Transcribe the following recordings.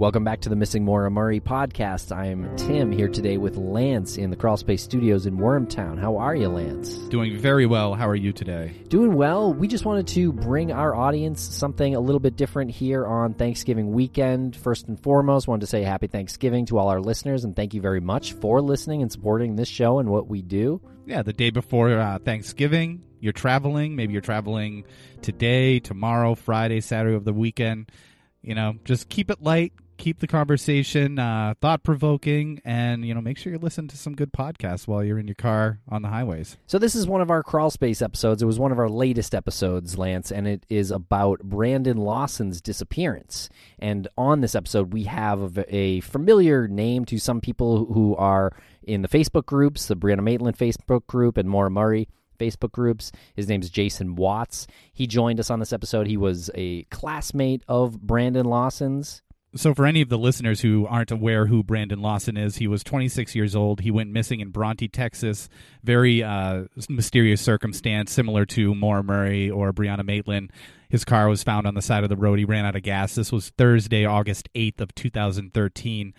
Welcome back to the Missing Maura Murray podcast. I'm Tim here today with Lance in the Crawlspace Studios in Wormtown. How are you, Lance? Doing very well. How are you today? Doing well. We just wanted to bring our audience something a little bit different here on Thanksgiving weekend. First and foremost, wanted to say happy Thanksgiving to all our listeners and thank you very much for listening and supporting this show and what we do. Yeah, the day before uh, Thanksgiving, you're traveling. Maybe you're traveling today, tomorrow, Friday, Saturday of the weekend. You know, just keep it light, keep the conversation uh, thought provoking, and you know, make sure you listen to some good podcasts while you're in your car on the highways. So this is one of our crawl space episodes. It was one of our latest episodes, Lance, and it is about Brandon Lawson's disappearance. And on this episode, we have a familiar name to some people who are in the Facebook groups, the Brianna Maitland Facebook group, and Maura Murray. Facebook groups. His name is Jason Watts. He joined us on this episode. He was a classmate of Brandon Lawson's. So, for any of the listeners who aren't aware who Brandon Lawson is, he was 26 years old. He went missing in Bronte, Texas. Very uh, mysterious circumstance, similar to Maura Murray or Brianna Maitland. His car was found on the side of the road. He ran out of gas. This was Thursday, August 8th of 2013.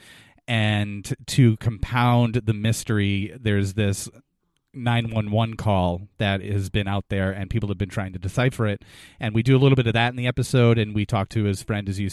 And to compound the mystery, there's this 911 call that has been out there and people have been trying to decipher it and we do a little bit of that in the episode and we talk to his friend as you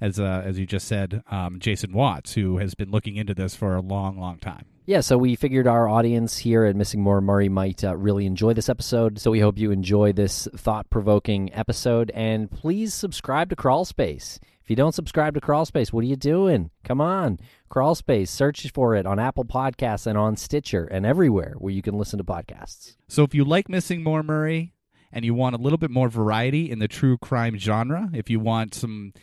as uh, as you just said um, Jason Watts who has been looking into this for a long long time yeah, so we figured our audience here at Missing Maura Murray might uh, really enjoy this episode. So we hope you enjoy this thought provoking episode. And please subscribe to Crawlspace. If you don't subscribe to Crawlspace, what are you doing? Come on. Crawlspace, search for it on Apple Podcasts and on Stitcher and everywhere where you can listen to podcasts. So if you like Missing Maura Murray and you want a little bit more variety in the true crime genre, if you want some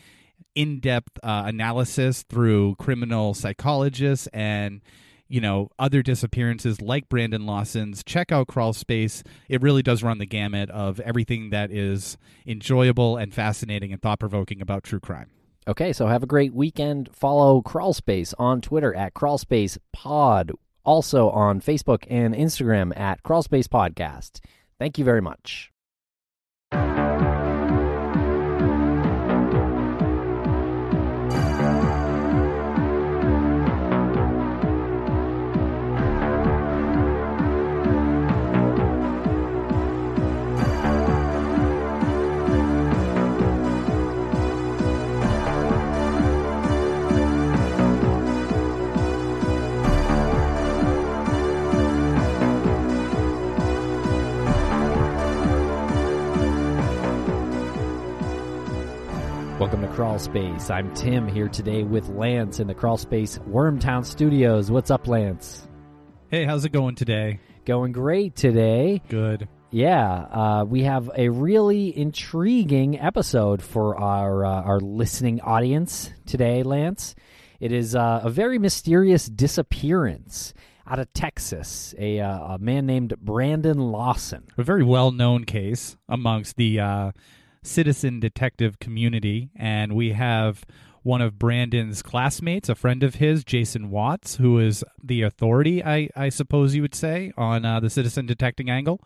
in depth uh, analysis through criminal psychologists and you know other disappearances like Brandon Lawson's. Check out Crawl Space. It really does run the gamut of everything that is enjoyable and fascinating and thought provoking about true crime. Okay, so have a great weekend. Follow Crawlspace on Twitter at CrawlspacePod. Also on Facebook and Instagram at Crawlspace Podcast. Thank you very much. Welcome to Crawl Space. I'm Tim here today with Lance in the Crawl Space Wormtown Studios. What's up, Lance? Hey, how's it going today? Going great today. Good. Yeah, uh, we have a really intriguing episode for our uh, our listening audience today, Lance. It is uh, a very mysterious disappearance out of Texas. A, uh, a man named Brandon Lawson. A very well known case amongst the uh, citizen detective community, and we have one of Brandon's classmates, a friend of his, Jason Watts, who is the authority, I, I suppose you would say, on uh, the citizen detecting angle,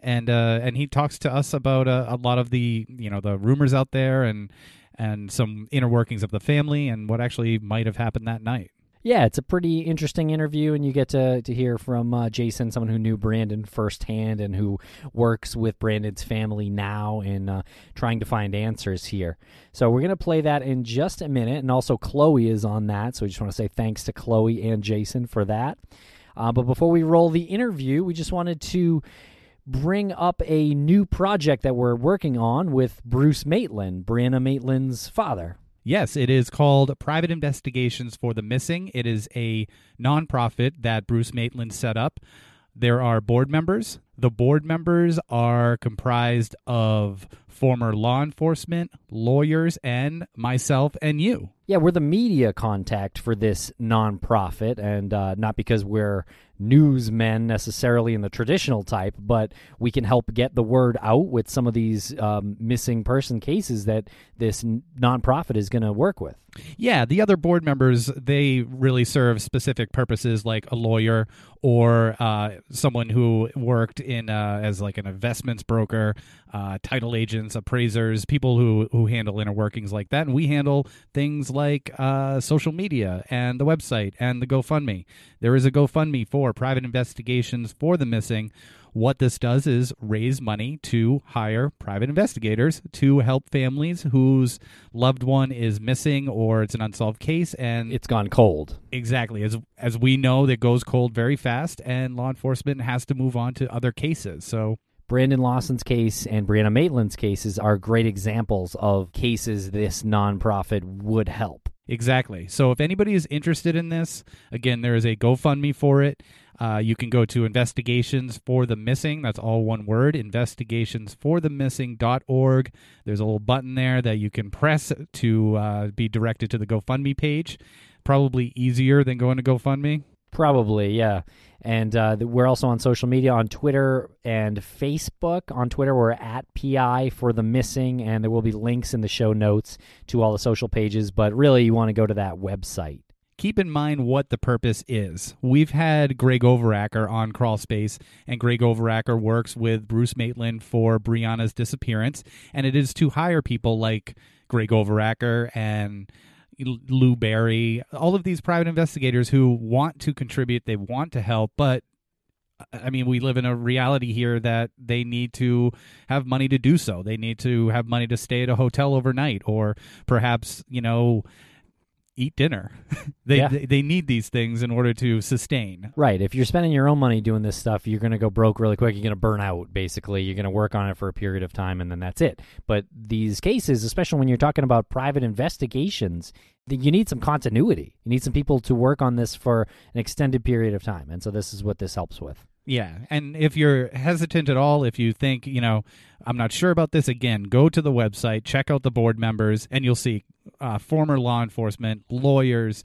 and uh, and he talks to us about uh, a lot of the you know the rumors out there and and some inner workings of the family and what actually might have happened that night yeah, it's a pretty interesting interview, and you get to, to hear from uh, Jason, someone who knew Brandon firsthand and who works with Brandon's family now in uh, trying to find answers here. So we're going to play that in just a minute, and also Chloe is on that. So we just want to say thanks to Chloe and Jason for that. Uh, but before we roll the interview, we just wanted to bring up a new project that we're working on with Bruce Maitland, Brianna Maitland's father. Yes, it is called Private Investigations for the Missing. It is a nonprofit that Bruce Maitland set up. There are board members. The board members are comprised of former law enforcement, lawyers, and myself and you. Yeah, we're the media contact for this nonprofit, and uh, not because we're newsmen necessarily in the traditional type, but we can help get the word out with some of these um, missing person cases that this nonprofit is going to work with. Yeah, the other board members they really serve specific purposes, like a lawyer or uh, someone who worked in uh, as like an investments broker, uh, title agents, appraisers, people who who handle inner workings like that, and we handle things like uh, social media and the website and the GoFundMe. There is a GoFundMe for private investigations for the missing what this does is raise money to hire private investigators to help families whose loved one is missing or it's an unsolved case and It's gone cold. exactly as as we know that goes cold very fast and law enforcement has to move on to other cases. So Brandon Lawson's case and Brianna Maitland's cases are great examples of cases this nonprofit would help. Exactly. So if anybody is interested in this, again, there is a GoFundMe for it. Uh, you can go to investigations for the missing. That's all one word. Investigationsforthemissing.org. There's a little button there that you can press to uh, be directed to the GoFundMe page. Probably easier than going to GoFundMe. Probably, yeah. And uh, we're also on social media on Twitter and Facebook. On Twitter, we're at PI for the missing, and there will be links in the show notes to all the social pages. But really, you want to go to that website. keep in mind what the purpose is. We've had Greg Overacker on Crawl Space, and Greg Overacker works with Bruce Maitland for Brianna's disappearance, and it is to hire people like Greg Overacker and Lou Barry, all of these private investigators who want to contribute, they want to help, but uh, I mean, we live in a reality here that they need to have money to do so. They need to have money to stay at a hotel overnight, or perhaps, you know, eat dinner. they, Yeah. they they need these things in order to sustain. Right. If you're spending your own money doing this stuff, you're going to go broke really quick. You're going to burn out, basically. You're going to work on it for a period of time, and then that's it. But these cases, especially when you're talking about private investigations, you need some continuity. You need some people to work on this for an extended period of time. And so this is what this helps with. Yeah, and if you're hesitant at all, if you think, you know, I'm not sure about this, again, go to the website, check out the board members, and you'll see uh, former law enforcement, lawyers,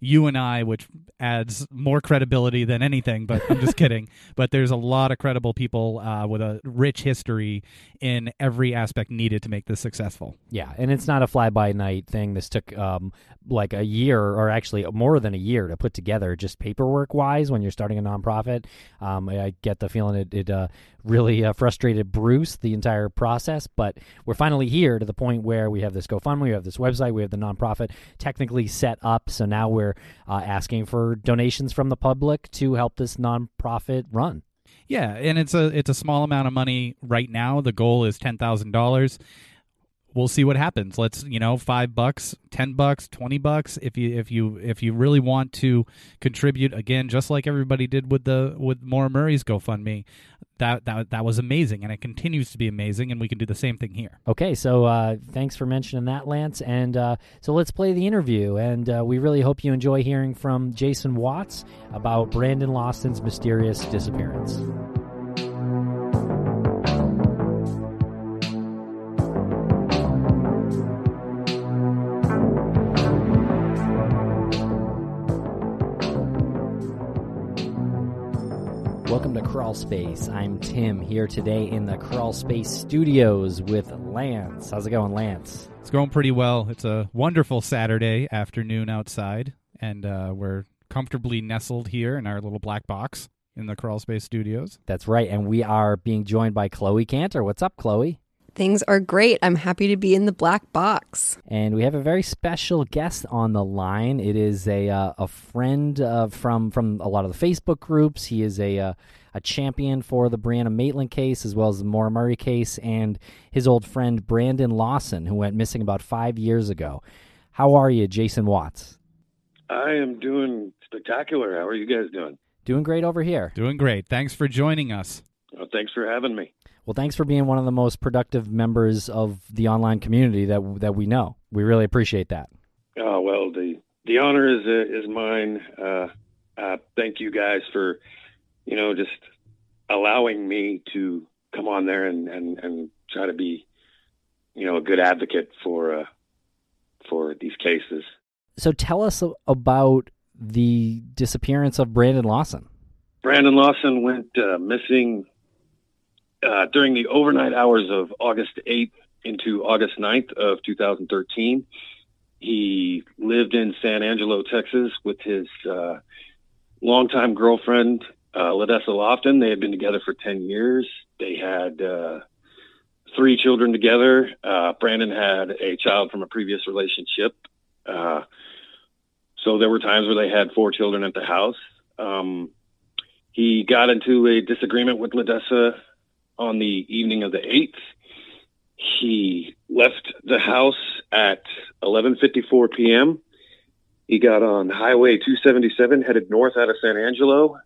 you and I, which adds more credibility than anything, but I'm just kidding. But there's a lot of credible people uh, with a rich history in every aspect needed to make this successful. Yeah, and it's not a fly by night thing. This took um, like a year, or actually more than a year, to put together, just paperwork wise. When you're starting a nonprofit, um, I get the feeling it, it uh, really uh, frustrated Bruce the entire process. But we're finally here to the point where we have this GoFundMe, we have this website, we have the nonprofit technically set up. So now we're uh, asking for donations from the public to help this nonprofit run. Yeah, and it's a it's a small amount of money right now. The goal is ten thousand dollars. We'll see what happens. Let's you know five bucks, ten bucks, twenty bucks. If you if you if you really want to contribute again, just like everybody did with the with Maura Murray's GoFundMe, that that that was amazing, and it continues to be amazing, and we can do the same thing here. Okay, so uh, thanks for mentioning that, Lance. And uh, so let's play the interview. And uh, we really hope you enjoy hearing from Jason Watts about Brandon Lawson's mysterious disappearance. Welcome to Crawl Space. I'm Tim here today in the Crawl Space studios with Lance. How's it going, Lance? It's going pretty well. It's a wonderful Saturday afternoon outside, and uh, we're comfortably nestled here in our little black box in the Crawl Space Studios. That's right. And we are being joined by Chloe Cantor. What's up, Chloe? Things are great. I'm happy to be in the black box. And we have a very special guest on the line. It is a uh, a friend uh, from from a lot of the Facebook groups. He is a uh, a champion for the Brianna Maitland case as well as the Maura Murray case, and his old friend Brandon Lawson, who went missing about five years ago. How are you, Jason Watts? I am doing spectacular. How are you guys doing? Doing great over here. Doing great. Thanks for joining us. Well, thanks for having me. Well, thanks for being one of the most productive members of the online community that that we know. We really appreciate that. Oh well, the the honor is uh, is mine. Uh, uh, thank you guys for you know just allowing me to come on there and and and try to be you know a good advocate for uh, for these cases. So tell us about the disappearance of Brandon Lawson. Brandon Lawson went uh, missing uh, during the overnight hours of August 8th into August 9th of 2013. He lived in San Angelo, Texas with his uh, longtime girlfriend, uh, Ledessa Lofton. They had been together for 10 years. They had uh, three children together. Uh, Brandon had a child from a previous relationship. Uh, so there were times where they had four children at the house. Um, he got into a disagreement with Ledessa on the evening of the 8th. He left the house at 11:54 p.m. He got on Highway 277, headed north out of San Angelo.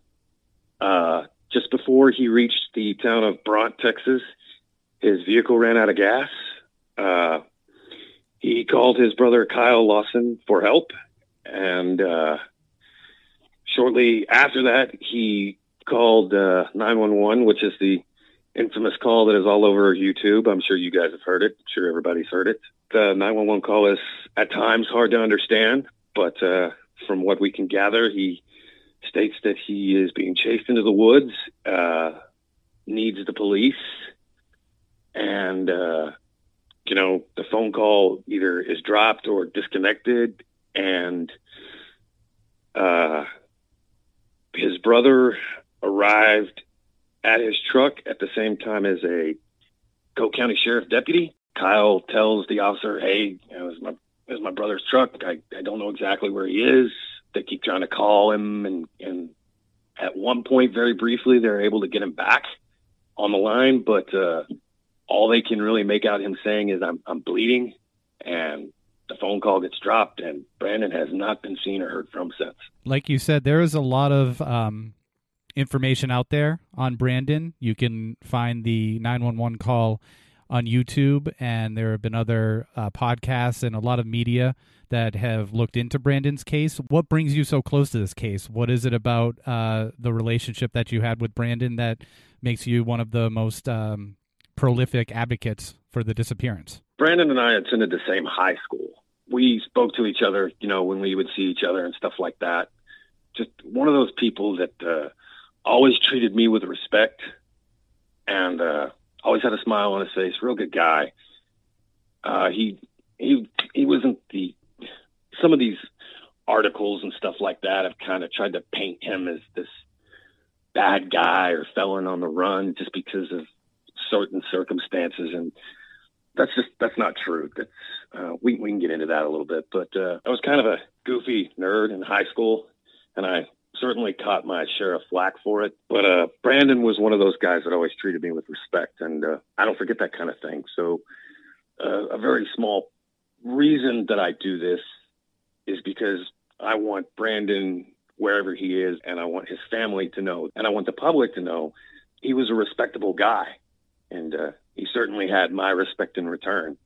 Uh, just before he reached the town of Bronte, Texas, his vehicle ran out of gas. Uh, he called his brother Kyle Lawson for help, and uh, shortly after that, he called uh, 911, which is the infamous call that is all over YouTube. I'm sure you guys have heard it. I'm sure everybody's heard it. The 911 call is at times hard to understand, but uh, from what we can gather, he states that he is being chased into the woods, uh, needs the police, and uh, you know the phone call either is dropped or disconnected, and uh, his brother arrived at his truck at the same time as a Coke County Sheriff deputy. Kyle tells the officer, "Hey, you know, it's my it's my brother's truck. I I don't know exactly where he is. They keep trying to call him, and and at one point, very briefly, they're able to get him back on the line, but uh, all they can really make out him saying is, "I'm I'm bleeding," and the phone call gets dropped, and Brandon has not been seen or heard from since. Like you said, there is a lot of um, information out there on Brandon. You can find the 911 call on YouTube, and there have been other uh, podcasts and a lot of media that have looked into Brandon's case. What brings you so close to this case? What is it about uh, the relationship that you had with Brandon that makes you one of the most um, prolific advocates for the disappearance? Brandon and I attended the same high school. We spoke to each other, you know, when we would see each other and stuff like that. Just one of those people that uh, always treated me with respect and uh, always had a smile on his face. Real good guy. Uh, he he he wasn't the some of these articles and stuff like that have kind of tried to paint him as this bad guy or felon on the run just because of certain circumstances and that's just that's not true that's uh, we, we can get into that a little bit but uh, i was kind of a goofy nerd in high school and i certainly caught my share of flack for it. But uh, Brandon was one of those guys that always treated me with respect, and uh, I don't forget that kind of thing. So, uh, a very small reason that I do this is because I want Brandon wherever he is, and I want his family to know, and I want the public to know he was a respectable guy, and uh, he certainly had my respect in return.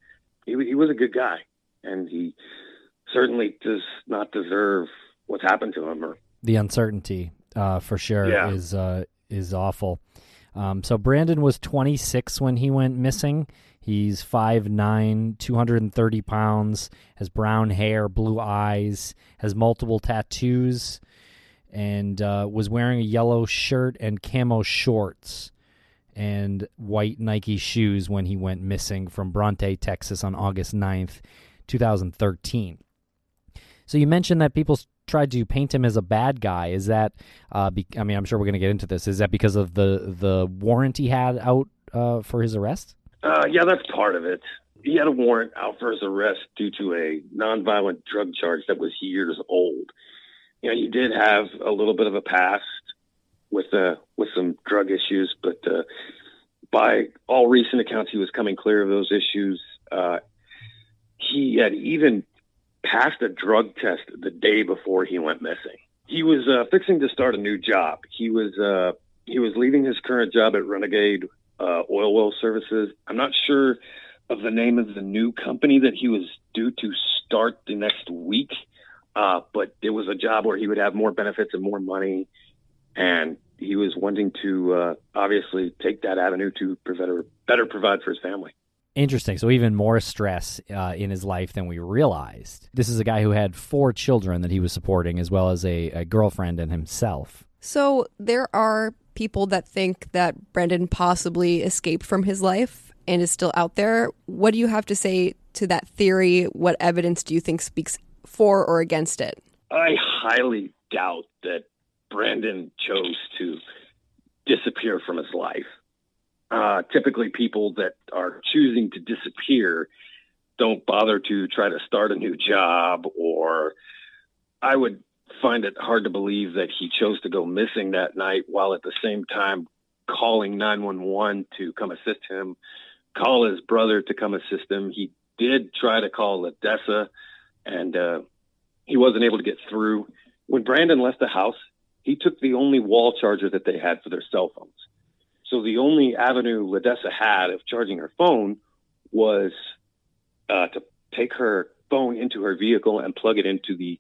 He, he was a good guy, and he certainly does not deserve what's happened to him or the uncertainty uh, for sure Yeah. is uh, is awful. Um, so Brandon was 26 when he went missing. He's 5'9", 230 pounds, has brown hair, blue eyes, has multiple tattoos, and uh, was wearing a yellow shirt and camo shorts and white Nike shoes when he went missing from Bronte, Texas on August 9th, 2013. So you mentioned that people tried to paint him as a bad guy. Is that? Uh, be- I mean, I'm sure we're going to get into this. Is that because of the the warrant he had out uh, for his arrest? Uh, yeah, that's part of it. He had a warrant out for his arrest due to a nonviolent drug charge that was years old. You know, he did have a little bit of a past with uh, with some drug issues, but uh, by all recent accounts, he was coming clear of those issues. Uh, he had even passed a drug test the day before he went missing. He was uh, fixing to start a new job. He was uh, he was leaving his current job at Renegade uh, Oil Well Services. I'm not sure of the name of the new company that he was due to start the next week, uh, but it was a job where he would have more benefits and more money, and he was wanting to uh, obviously take that avenue to better better provide for his family. Interesting. So even more stress uh, in his life than we realized. This is a guy who had four children that he was supporting, as well as a, a girlfriend and himself. So there are people that think that Brandon possibly escaped from his life and is still out there. What do you have to say to that theory? What evidence do you think speaks for or against it? I highly doubt that Brandon chose to disappear from his life. Uh, typically, people that are choosing to disappear don't bother to try to start a new job, or I would find it hard to believe that he chose to go missing that night while at the same time calling 911 to come assist him, call his brother to come assist him. He did try to call LaDessa, and uh, he wasn't able to get through. When Brandon left the house, he took the only wall charger that they had for their cell phones. So the only avenue LaDessa had of charging her phone was uh, to take her phone into her vehicle and plug it into the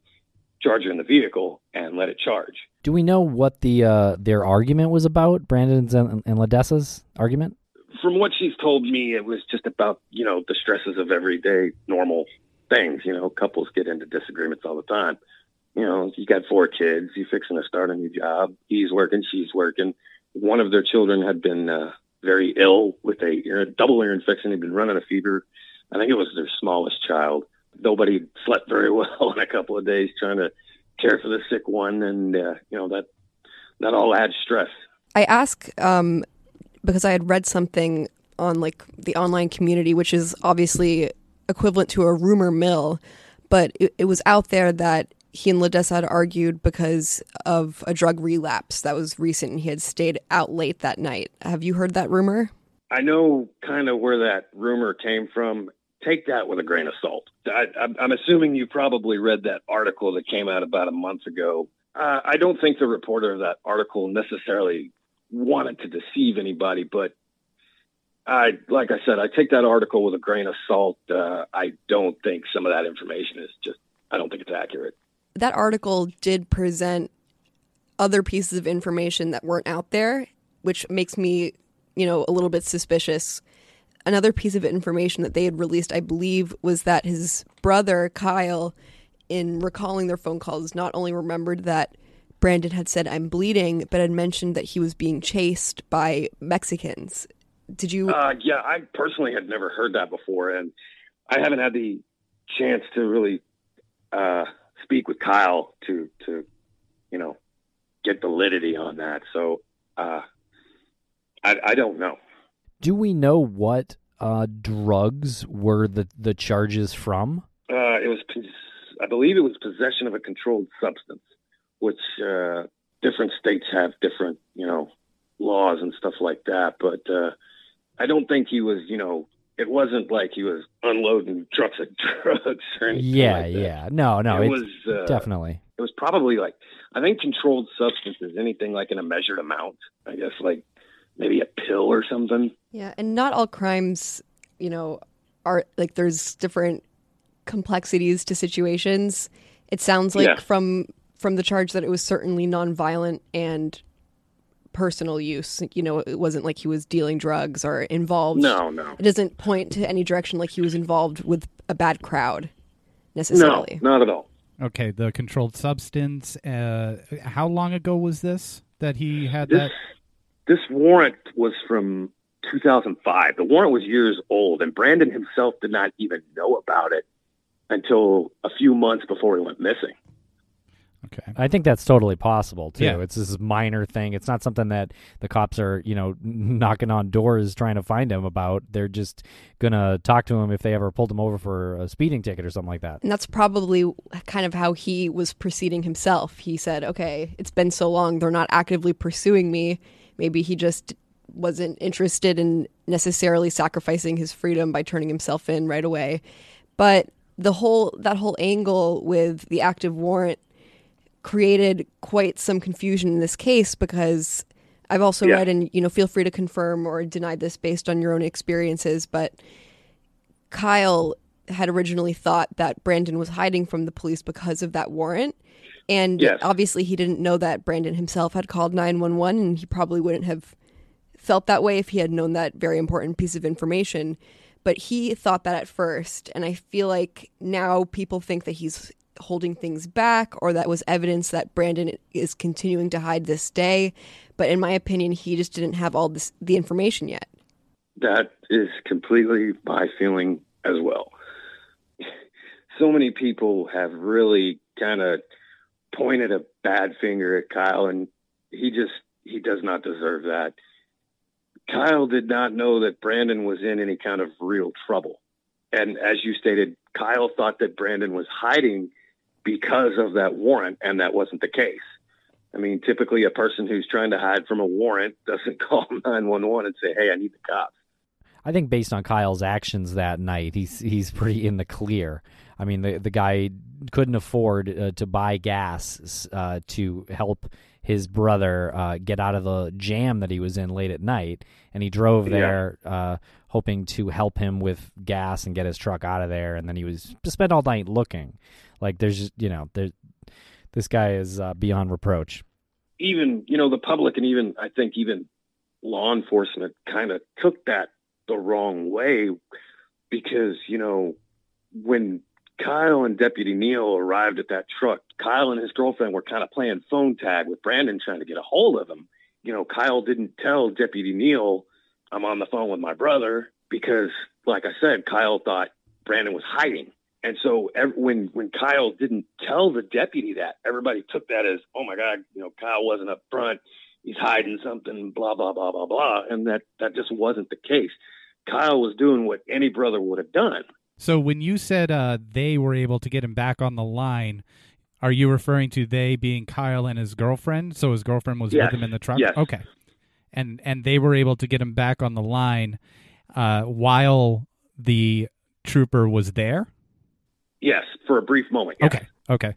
charger in the vehicle and let it charge. Do we know what the uh, their argument was about? Brandon's and, and LaDessa's argument? From what she's told me, it was just about you know the stresses of everyday normal things. You know, couples get into disagreements all the time. You know, you got four kids, you fixing to start a new job. He's working, she's working. One of their children had been uh, very ill with a ear, double ear infection. He'd been running a fever. I think it was their smallest child. Nobody slept very well in a couple of days trying to care for the sick one, and uh, you know that that all adds stress. I ask um, because I had read something on like the online community, which is obviously equivalent to a rumor mill, but it, it was out there that he and LaDessa had argued because of a drug relapse that was recent and he had stayed out late that night. Have you heard that rumor? I know kind of where that rumor came from. Take that with a grain of salt. I, am assuming you probably read that article that came out about a month ago. Uh, I don't think the reporter of that article necessarily wanted to deceive anybody, but I, like I said, I take that article with a grain of salt. Uh, I don't think some of that information is just, I don't think it's accurate. That article did present other pieces of information that weren't out there, which makes me, you know, a little bit suspicious. Another piece of information that they had released, I believe, was that his brother, Kyle, in recalling their phone calls, not only remembered that Brandon had said, I'm bleeding, but had mentioned that he was being chased by Mexicans. Did you? Uh, yeah, I personally had never heard that before, and I haven't had the chance to really uh, speak with Kyle to to you know get validity on that. So uh, I, I don't know. Do we know what uh, drugs were the the charges from? Uh, it was, I believe, it was possession of a controlled substance, which uh, different states have different, you know, laws and stuff like that. But uh, I don't think he was, you know, it wasn't like he was unloading trucks of drugs or anything. Yeah, like yeah, no, no, it was uh, definitely. It was probably like I think controlled substances, anything like in a measured amount. I guess like maybe a pill or something. Yeah, and not all crimes, you know, are like there's different complexities to situations. It sounds like Yeah. from from the charge that it was certainly nonviolent and personal use. You know, it wasn't like he was dealing drugs or involved. No, no, It doesn't point to any direction like he was involved with a bad crowd no, necessarily. not at all. Okay, the controlled substance. Uh, how long ago was this that he had This that? this warrant was from 2005. The warrant was years old, and Brandon himself did not even know about it until a few months before he went missing. Okay. I think that's totally possible too. Yeah. It's this minor thing. It's not something that the cops are, you know, knocking on doors trying to find him about. They're just gonna talk to him if they ever pulled him over for a speeding ticket or something like that. And that's probably kind of how he was proceeding himself. He said, okay, it's been so long, they're not actively pursuing me. Maybe he just wasn't interested in necessarily sacrificing his freedom by turning himself in right away. But the whole that whole angle with the active warrant created quite some confusion in this case because I've also Yeah. read and you know feel free to confirm or deny this based on your own experiences, but Kyle had originally thought that Brandon was hiding from the police because of that warrant. And Yes. obviously, he didn't know that Brandon himself had called 911, and he probably wouldn't have felt that way if he had known that very important piece of information. But he thought that at first. And I feel like now people think that he's holding things back or that was evidence that Brandon is continuing to hide this day. But in my opinion, he just didn't have all this, the information yet. That is completely my feeling as well. So many people have really kind of pointed a bad finger at Kyle, and he just he does not deserve that. Kyle did not know that Brandon was in any kind of real trouble. And as you stated, Kyle thought that Brandon was hiding because of that warrant, and that wasn't the case. I mean, typically a person who's trying to hide from a warrant doesn't call 911 and say, hey, I need the cops. I think based on Kyle's actions that night, he's he's pretty in the clear. I mean, the the guy couldn't afford uh, to buy gas uh, to help his brother uh, get out of the jam that he was in late at night, and he drove there uh, hoping to help him with gas and get his truck out of there. And then he was spent all night looking. Like there's just you know there, this guy is uh, beyond reproach. Even you know the public and even I think even law enforcement kind of took that the wrong way because you know when Kyle and Deputy Neal arrived at that truck, Kyle and his girlfriend were kind of playing phone tag with Brandon trying to get a hold of him. You know, Kyle didn't tell Deputy Neal, I'm on the phone with my brother because, like I said, Kyle thought Brandon was hiding. And so every, when when Kyle didn't tell the deputy that, everybody took that as, oh my God, you know, Kyle wasn't up front. He's hiding something, blah, blah, blah, blah, blah. And that, that just wasn't the case. Kyle was doing what any brother would have done. So when you said uh, they were able to get him back on the line, are you referring to they being Kyle and his girlfriend? So his girlfriend was yes. with him in the truck. Yes. Okay, and and they were able to get him back on the line uh, while the trooper was there. Yes, for a brief moment. Yes. Okay. Okay.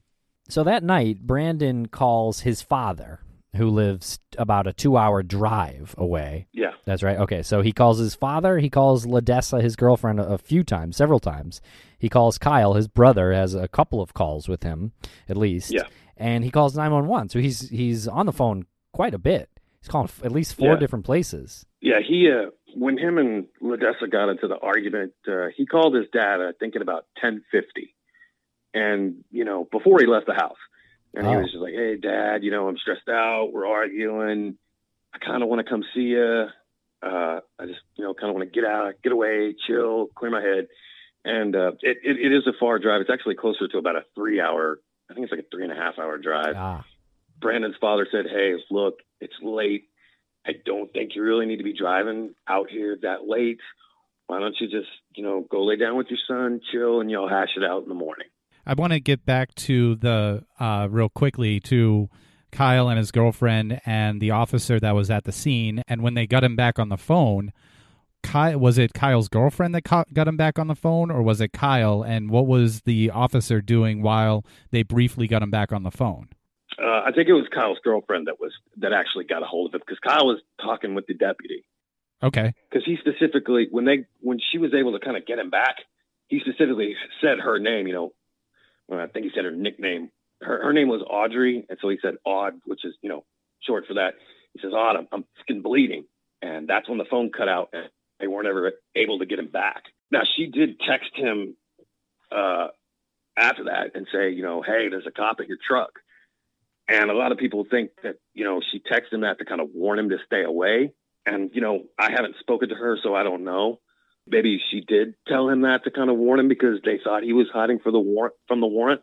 So that night, Brandon calls his father, who lives about a two-hour drive away. Yeah. That's right. Okay, so he calls his father. He calls Ladessa, his girlfriend, a, few times, several times. He calls Kyle, his brother, has a couple of calls with him, at least. Yeah. And he calls nine one one. So he's he's on the phone quite a bit. He's calling f- at least four Yeah. different places. Yeah, he uh, when him and Ladessa got into the argument, uh, he called his dad. I think at about ten fifty, and you know before he left the house, and he Oh. was just like, "Hey, Dad, you know I'm stressed out. We're arguing. I kind of want to come see you. Uh, I just you know kind of want to get out, get away, chill, clear my head." And uh, it, it it is a far drive. It's actually closer to about a three hour. I think it's like a three and a half hour drive. Ah, Brandon's father said, "Hey, look, it's late. I don't think you really need to be driving out here that late. Why don't you just, you know, go lay down with your son, chill, and you'll hash it out in the morning." I want to get back to the uh, real quickly to Kyle and his girlfriend and the officer that was at the scene. And when they got him back on the phone, Kyle, was it Kyle's girlfriend that got him back on the phone, or was it Kyle? And what was the officer doing while they briefly got him back on the phone? Uh, I think it was Kyle's girlfriend that was that actually got a hold of it because Kyle was talking with the deputy Okay. because he specifically when they when she was able to kind of get him back, he specifically said her name. You know, I think he said her nickname. Her her name was Audrey, and so he said Aud, which is you know short for that. He says Aud, I'm, I'm bleeding, and that's when the phone cut out, and they weren't ever able to get him back. Now she did text him uh, after that and say, you know, hey, there's a cop at your truck. And a lot of people think that, you know, she texted him that to kind of warn him to stay away. And, you know, I haven't spoken to her, so I don't know. Maybe she did tell him that to kind of warn him because they thought he was hiding for the warrant from the warrant.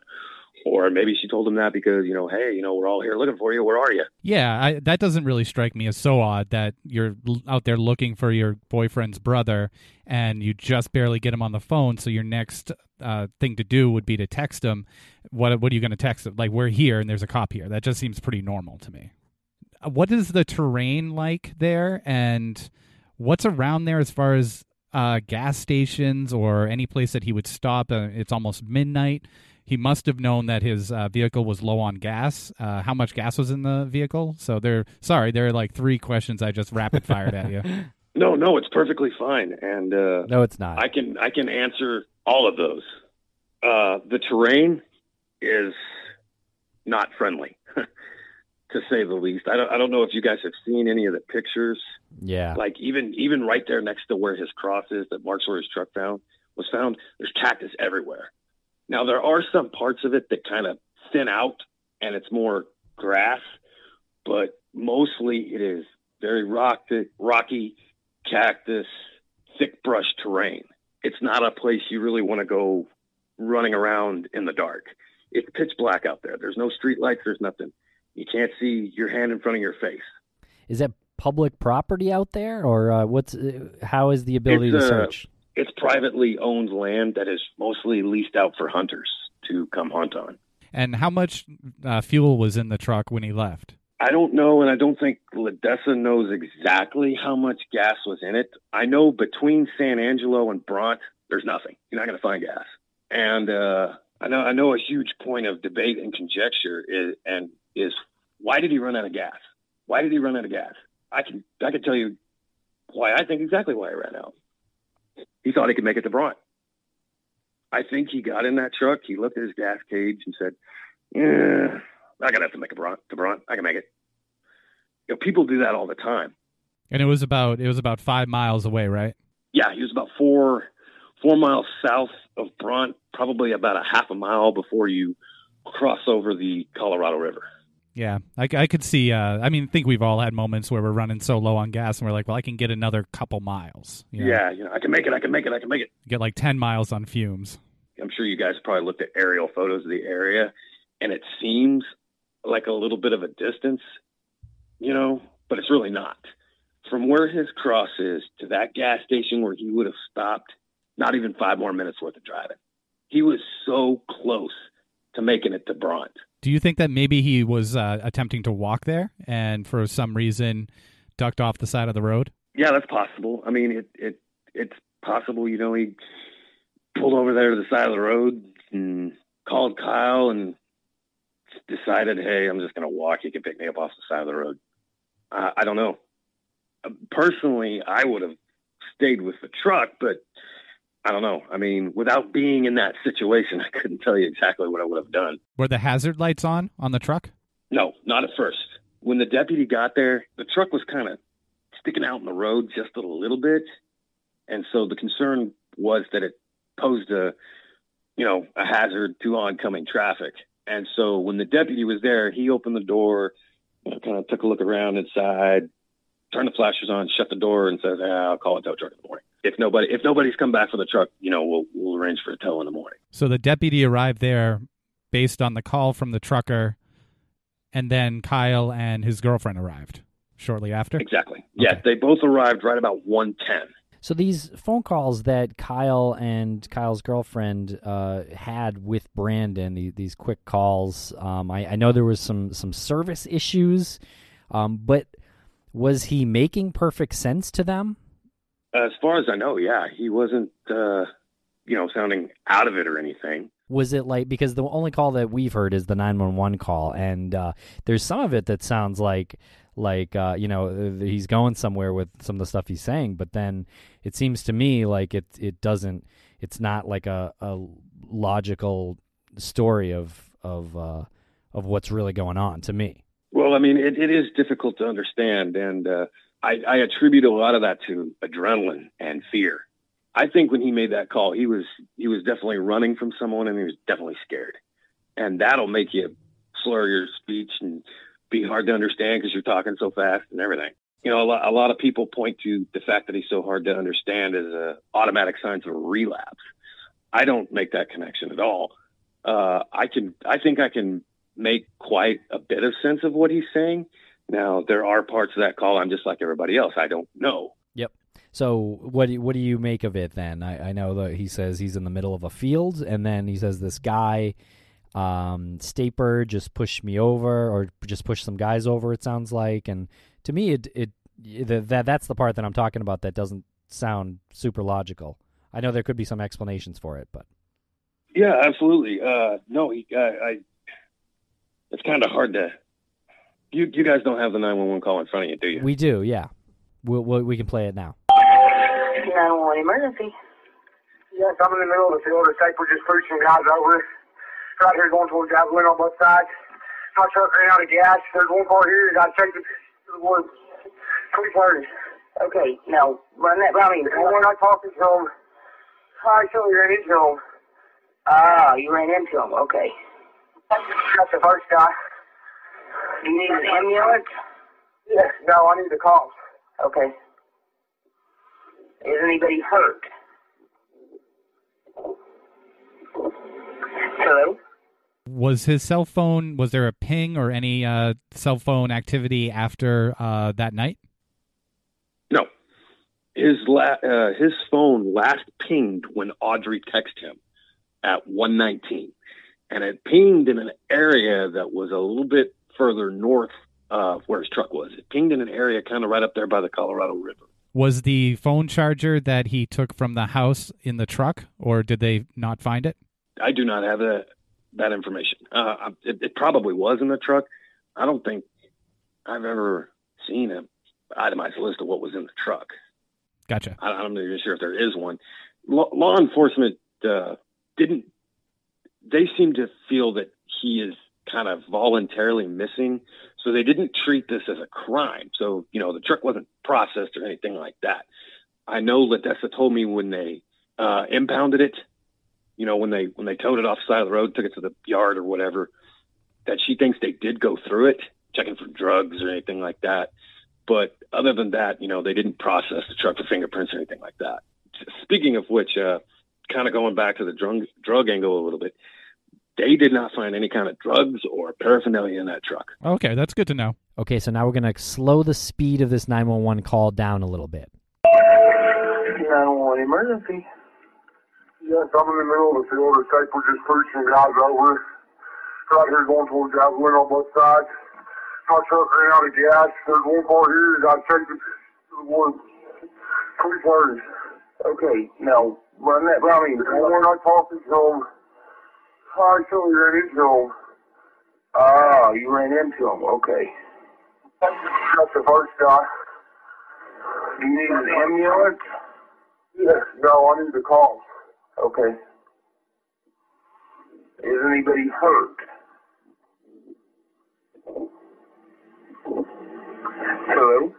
Or maybe she told him that because, you know, hey, you know, we're all here looking for you. Where are you? Yeah, I, that doesn't really strike me as so odd that you're out there looking for your boyfriend's brother and you just barely get him on the phone. So your next uh, thing to do would be to text him. What What are you going to text him? Like, we're here and there's a cop here. That just seems pretty normal to me. Uh, What is the terrain like there, and what's around there as far as uh, gas stations or any place that he would stop? Uh, it's almost midnight. He must have known that his uh, vehicle was low on gas. Uh, how much gas was in the vehicle? So there. Sorry, there are like three questions I just rapid fired at you. No, no, it's perfectly fine. And uh, no, it's not. I can I can answer all of those. Uh, the terrain is not friendly, to say the least. I don't I don't know if you guys have seen any of the pictures. yeah. Like even even right there next to where his cross is that Mark Sawyer's truck found was found. There's cactus everywhere. Now there are some parts of it that kind of thin out and it's more grass, but mostly it is very rocky, rocky cactus, thick brush terrain. It's not a place you really want to go running around in the dark. it's pitch black out there. There's no street lights. There's nothing. You can't see your hand in front of your face. Is that public property out there, or uh, what's uh, how is the ability It's, to uh, search? It's privately owned land that is mostly leased out for hunters to come hunt on. And how much uh, fuel was in the truck when he left? I don't know, and I don't think Ledessa knows exactly how much gas was in it. I know between San Angelo and Bronte, there's nothing. You're not going to find gas. And uh, I know I know a huge point of debate and conjecture is and is why did he run out of gas? Why did he run out of gas? I can I can tell you why I think exactly why he ran out. He thought he could make it to Bronte. I think he got in that truck. He looked at his gas gauge and said, "Yeah, I gotta have to make a Bronte to Bronte. I can make it." You know, people do that all the time. And it was about it was about five miles away, right? Yeah, he was about four four miles south of Bronte, probably about a half a mile before you cross over the Colorado River. Yeah, I, I could see. Uh, I mean, I think we've all had moments where we're running so low on gas, and we're like, "Well, I can get another couple miles." you know? Yeah, you know, I can make it. I can make it. I can make it. get like ten miles on fumes. I'm sure you guys probably looked at aerial photos of the area, and it seems like a little bit of a distance, you know, but it's really not. From where his cross is to that gas station where he would have stopped, not even five more minutes worth of driving. He was so close to making it to Bronte. Do you think that maybe he was uh, attempting to walk there, and for some reason ducked off the side of the road? Yeah, that's possible. I mean, it it it's possible. You know, he pulled over there to the side of the road and called Kyle and decided, hey, I'm just going to walk. He can pick me up off the side of the road. I don't know. Personally, I would have stayed with the truck, but I don't know. I mean, without being in that situation, I couldn't tell you exactly what I would have done. Were the hazard lights on on the truck? No, not at first. When the deputy got there, the truck was kind of sticking out in the road just a little bit. And so the concern was that it posed a, you know, a hazard to oncoming traffic. And so when the deputy was there, he opened the door, you know, kind of took a look around inside, turned the flashers on, shut the door, and says, ah, "I'll call a tow truck in the morning. If nobody, if nobody's come back for the truck, you know, we'll we'll arrange for a tow in the morning." So the deputy arrived there based on the call from the trucker, and then Kyle and his girlfriend arrived shortly after. Exactly. Yes, Okay. they both arrived right about one ten. So these phone calls that Kyle and Kyle's girlfriend uh, had with Brandon, the, these quick calls, um, I, I know there was some some service issues, um, but was he making perfect sense to them? As far as I know, yeah, he wasn't, uh, you know, sounding out of it or anything. Was it like because the only call that we've heard is the nine one one call, and uh, there's some of it that sounds like like uh, you know he's going somewhere with some of the stuff he's saying, but then it seems to me like it it doesn't. It's not like a, a logical story of of uh, of what's really going on to me. Well, I mean, it, it is difficult to understand, and uh, I, I attribute a lot of that to adrenaline and fear. I think when he made that call, he was he was definitely running from someone, and he was definitely scared, and that'll make you slur your speech and be hard to understand because you're talking so fast and everything. You know, a lot, a lot of people point to the fact that he's so hard to understand as a automatic sign of relapse. I don't make that connection at all. Uh, I can, I think I can make quite a bit of sense of what he's saying. Now, there are parts of that call I'm just like everybody else. I don't know. Yep. So what do you, what do you make of it then? I, I know that he says he's in the middle of a field, and then he says this guy, um, Staper, just pushed me over, or just pushed some guys over. It sounds like, and to me, it it that that's the part that I'm talking about that doesn't sound super logical. I know there could be some explanations for it, but Yeah, absolutely. Uh, no, he, I, I, it's kind of hard to. You, you guys don't have the 911 call in front of you, do you? we do, yeah. We'll, we'll, we can play it now. 911 emergency. Yes, I'm in the middle of the field. The Saper just pushed some guys over. Right here going towards Javelin on both sides. My truck ran out of gas. There's one car here. You got to take it to the woods. Please hurry. Okay, now run that by me. And we're not talking to him. I still ran into him. Ah, you ran into him. Okay. That's the first guy. You need an ambulance? Yes, no, I need the call. Okay. Is anybody hurt? Hello? was his cell phone? Was there a ping or any uh, cell phone activity after uh, that night? No, his la- uh, his phone last pinged when Audrey texted him at 119, and it pinged in an area that was a little bit further north of where his truck was. It pinged in an area kind of right up there by the Colorado River. Was the phone charger that he took from the house in the truck, or did they not find it? I do not have that that information. Uh, it, it probably was in the truck. I don't think I've ever seen an itemized list of what was in the truck. Gotcha. I, I'm not even sure if there is one. Law, law enforcement uh, didn't. They seem to feel that he is kind of voluntarily missing, so they didn't treat this as a crime. So you know, the truck wasn't processed or anything like that. I know Ladessa told me when they uh, impounded it, you know, when they when they towed it off the side of the road, took it to the yard or whatever, that she thinks they did go through it, checking for drugs or anything like that. But other than that, you know, they didn't process the truck for fingerprints or anything like that. Speaking of which, uh, kind of going back to the drug drug angle a little bit, they did not find any kind of drugs or paraphernalia in that truck. Okay, that's good to know. Okay, so now we're going to slow the speed of this 911 call down a little bit. 911 emergency. Yes, I'm in the middle of the field. The tape was just pushing guys over. Right here going towards Javelin on both sides. My truck ran out of gas. There's one car here. Got taken to the woods. Please learn. Okay, now run that by me. We're not talking from. I so you ran into him. Ah, you ran into him. Okay. That's the first guy. You need an ambulance? Yes. No, I need to call. Okay. Is anybody hurt? Hello?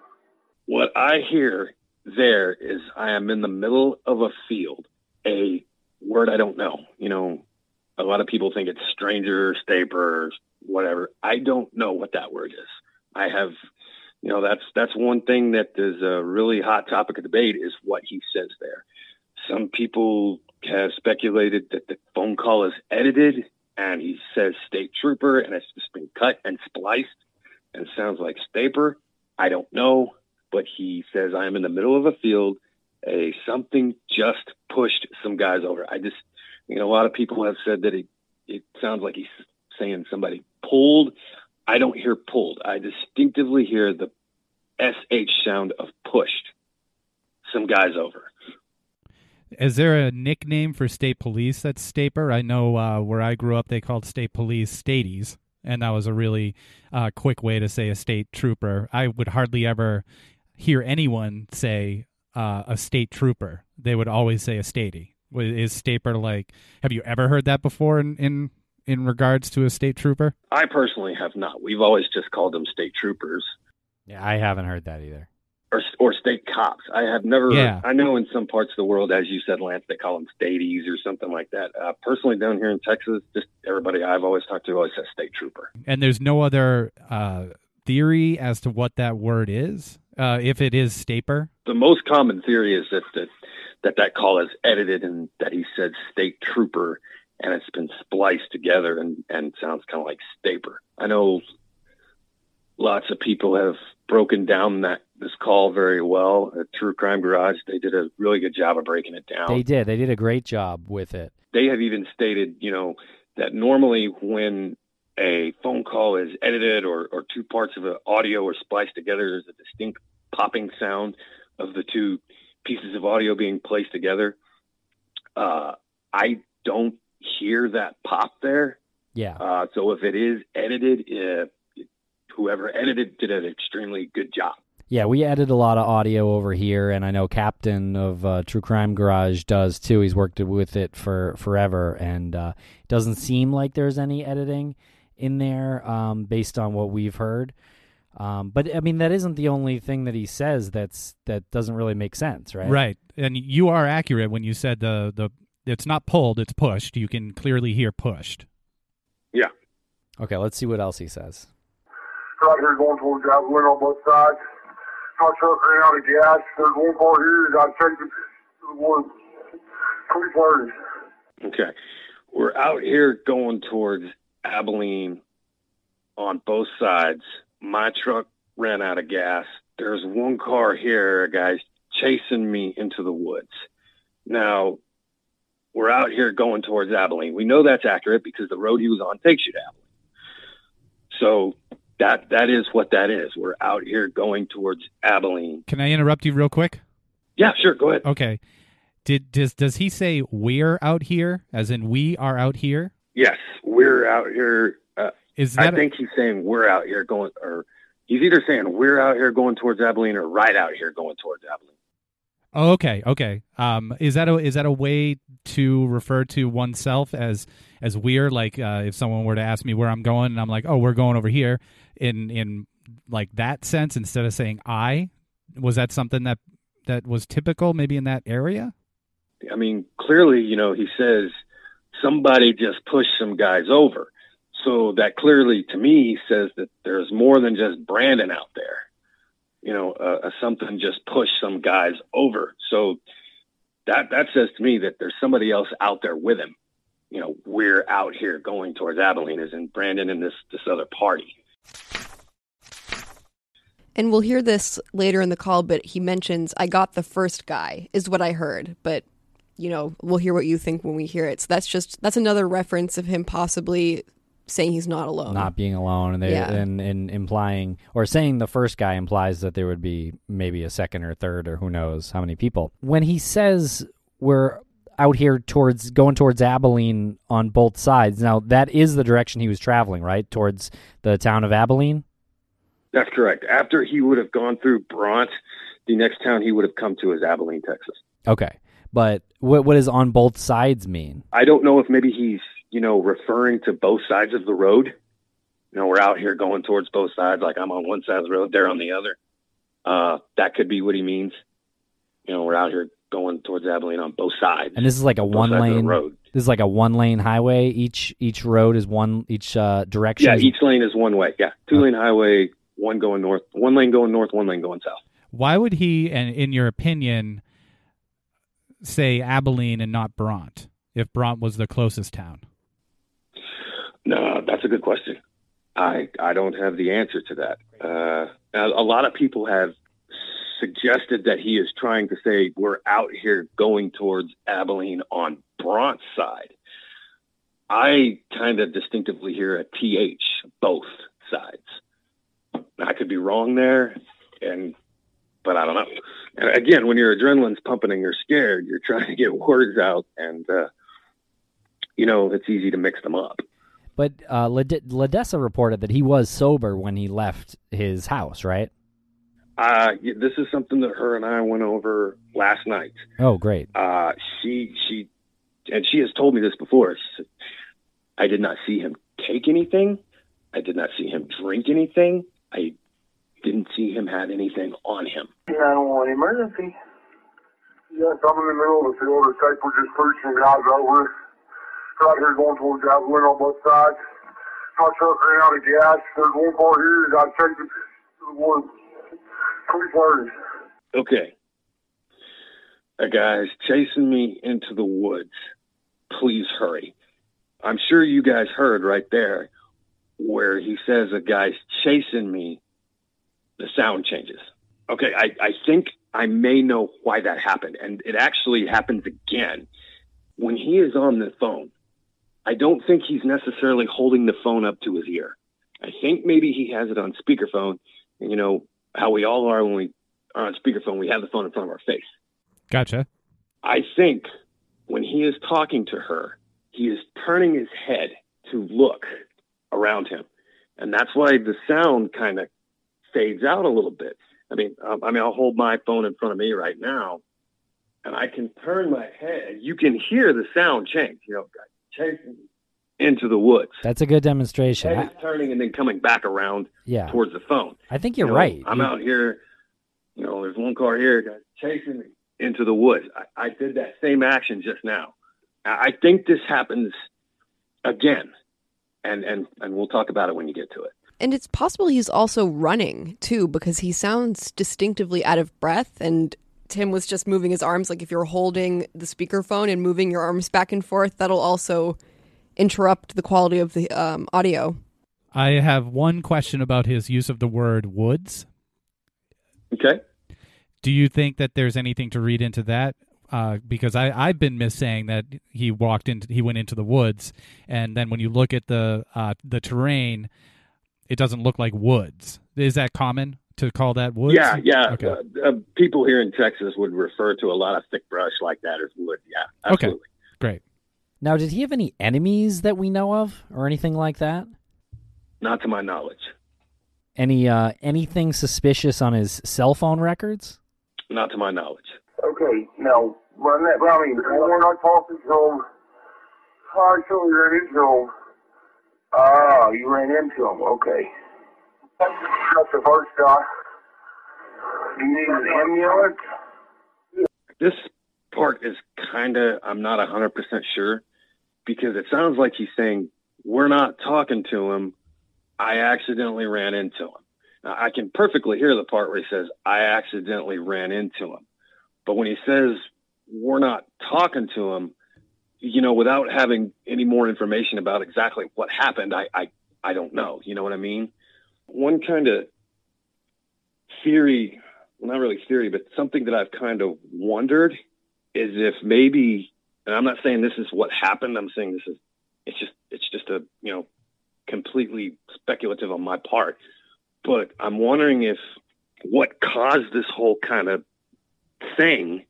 What I hear there is I am in the middle of a field, a word I don't know. You know, a lot of people think it's stranger, staper, whatever. I don't know what that word is. I have, you know, that's that's one thing that is a really hot topic of debate is what he says there. Some people have speculated that the phone call is edited and he says state trooper and it's just been cut and spliced and sounds like staper. I don't know, but he says I am in the middle of a field. A something just pushed some guys over. I just, you know, a lot of people have said that it it sounds like he's saying somebody pulled. I don't hear pulled. I distinctively hear the sh sound of pushed some guys over. Is there a nickname for state police that's Staper? I know uh, where I grew up, they called state police Staties, and that was a really uh, quick way to say a state trooper. I would hardly ever hear anyone say uh, a state trooper. They would always say a statey. Is Staper like? Have you ever heard that before in in in regards to a state trooper? I personally have not. We've always just called them state troopers Yeah, I haven't heard that either. or or state cops. I have never. Yeah. I know in some parts of the world, as you said, Lance, they call them stadies or something like that. Uh, personally, down here in Texas, just everybody I've always talked to always says state trooper. And there's no other uh, theory as to what that word is. Uh, if it is Staper, The most common theory is that that that, that call is edited and that he said state trooper and it's been spliced together and and sounds kind of like staper. I know lots of people have broken down that this call very well at True Crime Garage. They did a really good job of breaking it down. They did. They did a great job with it. they have even stated, you know, that normally when a phone call is edited or, or two parts of an audio are spliced together, there's a distinct popping sound of the two pieces of audio being placed together. Uh, I don't hear that pop there. Yeah. Uh, so if it is edited, uh, whoever edited did an extremely good job. Yeah, we edit a lot of audio over here, and I know Captain of uh, True Crime Garage does too. He's worked with it for forever, and uh, it doesn't seem like there's any editing in there um, based on what we've heard. Um, but I mean, that isn't the only thing that he says that's that doesn't really make sense, right? right? And you are accurate when you said the the it's not pulled, it's pushed. You can clearly hear pushed. Yeah. Okay, let's see what else he says. Right here going towards Javelin on both sides. My truck ran out of gas. There's one car here. Got taken to the woods. Please learn. Okay. We're out here going towards Abilene on both sides. My truck ran out of gas. There's one car here, a guy's chasing me into the woods. Now, we're out here going towards Abilene. We know that's accurate because the road he was on takes you to Abilene. So that that is what that is. We're out here going towards Abilene. Can I interrupt you real quick? Yeah, sure, go ahead. Okay. Did does does he say we're out here, as in we are out here? Yes, we're out here. Uh, Is I that a- think he's saying we're out here going, or he's either saying we're out here going towards Abilene or right out here going towards Abilene. Oh, okay, okay. Um, is that a is that a way to refer to oneself as as we're like uh, if someone were to ask me where I'm going and I'm like, oh, we're going over here in in like that sense instead of saying I? Was that something that that was typical maybe in that area? I mean, clearly, you know, he says somebody just pushed some guys over. So that clearly, to me, says that there's more than just Brandon out there. You know, uh, uh, something just pushed some guys over. So that that says to me that there's somebody else out there with him. You know, we're out here going towards Abilene, in Brandon and this this other party. And we'll hear this later in the call, but he mentions, I got the first guy, is what I heard. But, you know, we'll hear what you think when we hear it. So that's just, that's another reference of him possibly saying he's not alone. not being alone and they Yeah. and, and implying or saying the first guy implies that there would be maybe a second or third or who knows how many people when he says we're out here towards going towards abilene on both sides now that is the direction he was traveling right towards the town of abilene That's correct. After he would have gone through Bronte, the next town he would have come to is Abilene, Texas. okay but what, what does on both sides mean I don't know if maybe he's, you know, referring to both sides of the road. You know, we're out here going towards both sides, like I'm on one side of the road, they're on the other. Uh, that could be what he means. You know, we're out here going towards Abilene on both sides. and this is like a one sides of the lane road. this is like a one lane highway each each road is one each uh direction Yeah, each lane is one way. Yeah, two lane highway, one going north, one lane going north, one lane going south. Why would he, and in your opinion, say Abilene and not Bronte if Bronte was the closest town? No, that's a good question. I I don't have the answer to that. Uh, a, a lot of people have suggested that he is trying to say we're out here going towards Abilene on Bronte's side. I kind of distinctively hear a th both sides. I could be wrong there, and but I don't know. And again, when your adrenaline's pumping and you're scared, you're trying to get words out, and uh, you know it's easy to mix them up. But uh, Ladessa reported that he was sober when he left his house, right? Uh, this is something that her and I went over last night. Oh, great. Uh, she, she, and she has told me this before. Said, I did not see him take anything. I did not see him drink anything. I didn't see him have anything on him. 911 emergency. Yes, I'm in the middle of the field. The tape was just pushing guys over. Right here going towards Abilene on both sides. My truck ran out of gas. There's one car here. Got taken to the woods. Please hurry. Okay. A guy's chasing me into the woods. Please hurry. I'm sure you guys heard right there where he says a guy's chasing me. The sound changes. Okay, I, I think I may know why that happened. And it actually happens again when he is on the phone. I don't think he's necessarily holding the phone up to his ear. I think maybe he has it on speakerphone. And you know how we all are when we are on speakerphone, we have the phone in front of our face. Gotcha. I think when he is talking to her, he is turning his head to look around him. And that's why the sound kind of fades out a little bit. I mean, um, I mean, I'll hold my phone in front of me right now and I can turn my head. You can hear the sound change, you know, chasing into the woods. That's a good demonstration. Head I, turning and then coming back around yeah, towards the phone. I think you're You know, right. I'm You- out here. You know, there's one car here, chasing me into the woods. I, I did that same action just now. I I think this happens again, and and and we'll talk about it when you get to it. And it's possible he's also running too, because he sounds distinctively out of breath. And Tim was just moving his arms. Like if you're holding the speakerphone and moving your arms back and forth, that'll also interrupt the quality of the um, audio. I have one question about his use of the word woods. Okay. Do you think that there's anything to read into that? Uh, because I I've been missaying that he walked into he went into the woods, and then when you look at the uh, the terrain, it doesn't look like woods. Is that common to call that woods? Yeah, yeah. Okay. Uh, uh, people here in Texas would refer to a lot of thick brush like that as wood. Yeah, Okay. Great. Now, did he have any enemies that we know of, or anything like that? Not to my knowledge. Any uh, anything suspicious on his cell phone records? Not to my knowledge. Okay, now, run that by me. We're not talking to him. I saw you ran Ah, you ran into him. Okay. That's the first guy. You need an amulet? This part is kind of, I'm not 100% sure because it sounds like he's saying, We're not talking to him. I accidentally ran into him. Now, I can perfectly hear the part where he says, I accidentally ran into him. But when he says, We're not talking to him, you know, without having any more information about exactly what happened, I, I, I don't know. You know what I mean? One kind of theory, well, not really theory, but something that I've kind of wondered is if maybe, and I'm not saying this is what happened. I'm saying this is, it's just, it's just a, you know, completely speculative on my part. But I'm wondering if what caused this whole kind of thing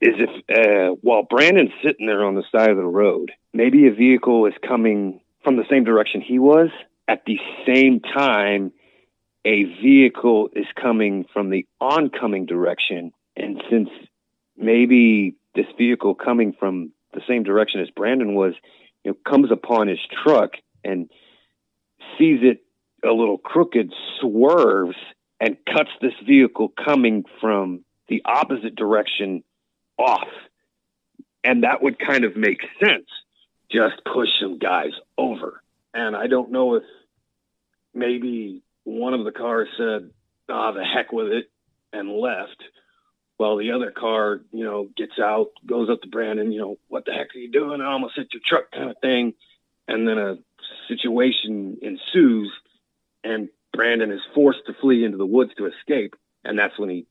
is if uh, while Brandon's sitting there on the side of the road, maybe a vehicle is coming from the same direction he was. At the same time, a vehicle is coming from the oncoming direction. And since maybe this vehicle coming from the same direction as Brandon was, you know, comes upon his truck and sees it a little crooked, swerves and cuts this vehicle coming from the opposite direction off. And that would kind of make sense. Just push some guys over. And I don't know if maybe one of the cars said, ah, the heck with it, and left. While the other car, you know, gets out, goes up to Brandon, you know, what the heck are you doing? I almost hit your truck kind of thing. And then a situation ensues, and Brandon is forced to flee into the woods to escape. And that's when he,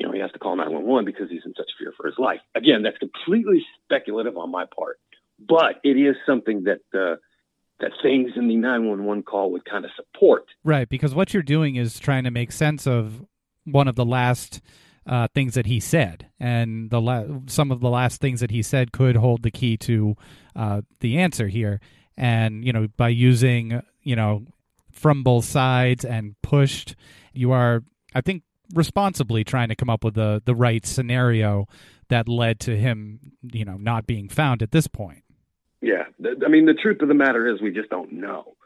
you know, he has to call 911 because he's in such fear for his life. Again, that's completely speculative on my part, but it is something that, uh, that things in the 911 call would kind of support. Right, because what you're doing is trying to make sense of one of the last uh, things that he said, and the la- some of the last things that he said could hold the key to uh, the answer here. And you know, by using you know from both sides and pushed, you are, I think, responsibly trying to come up with the the right scenario that led to him, you know, not being found at this point. Yeah, I mean, the truth of the matter is we just don't know.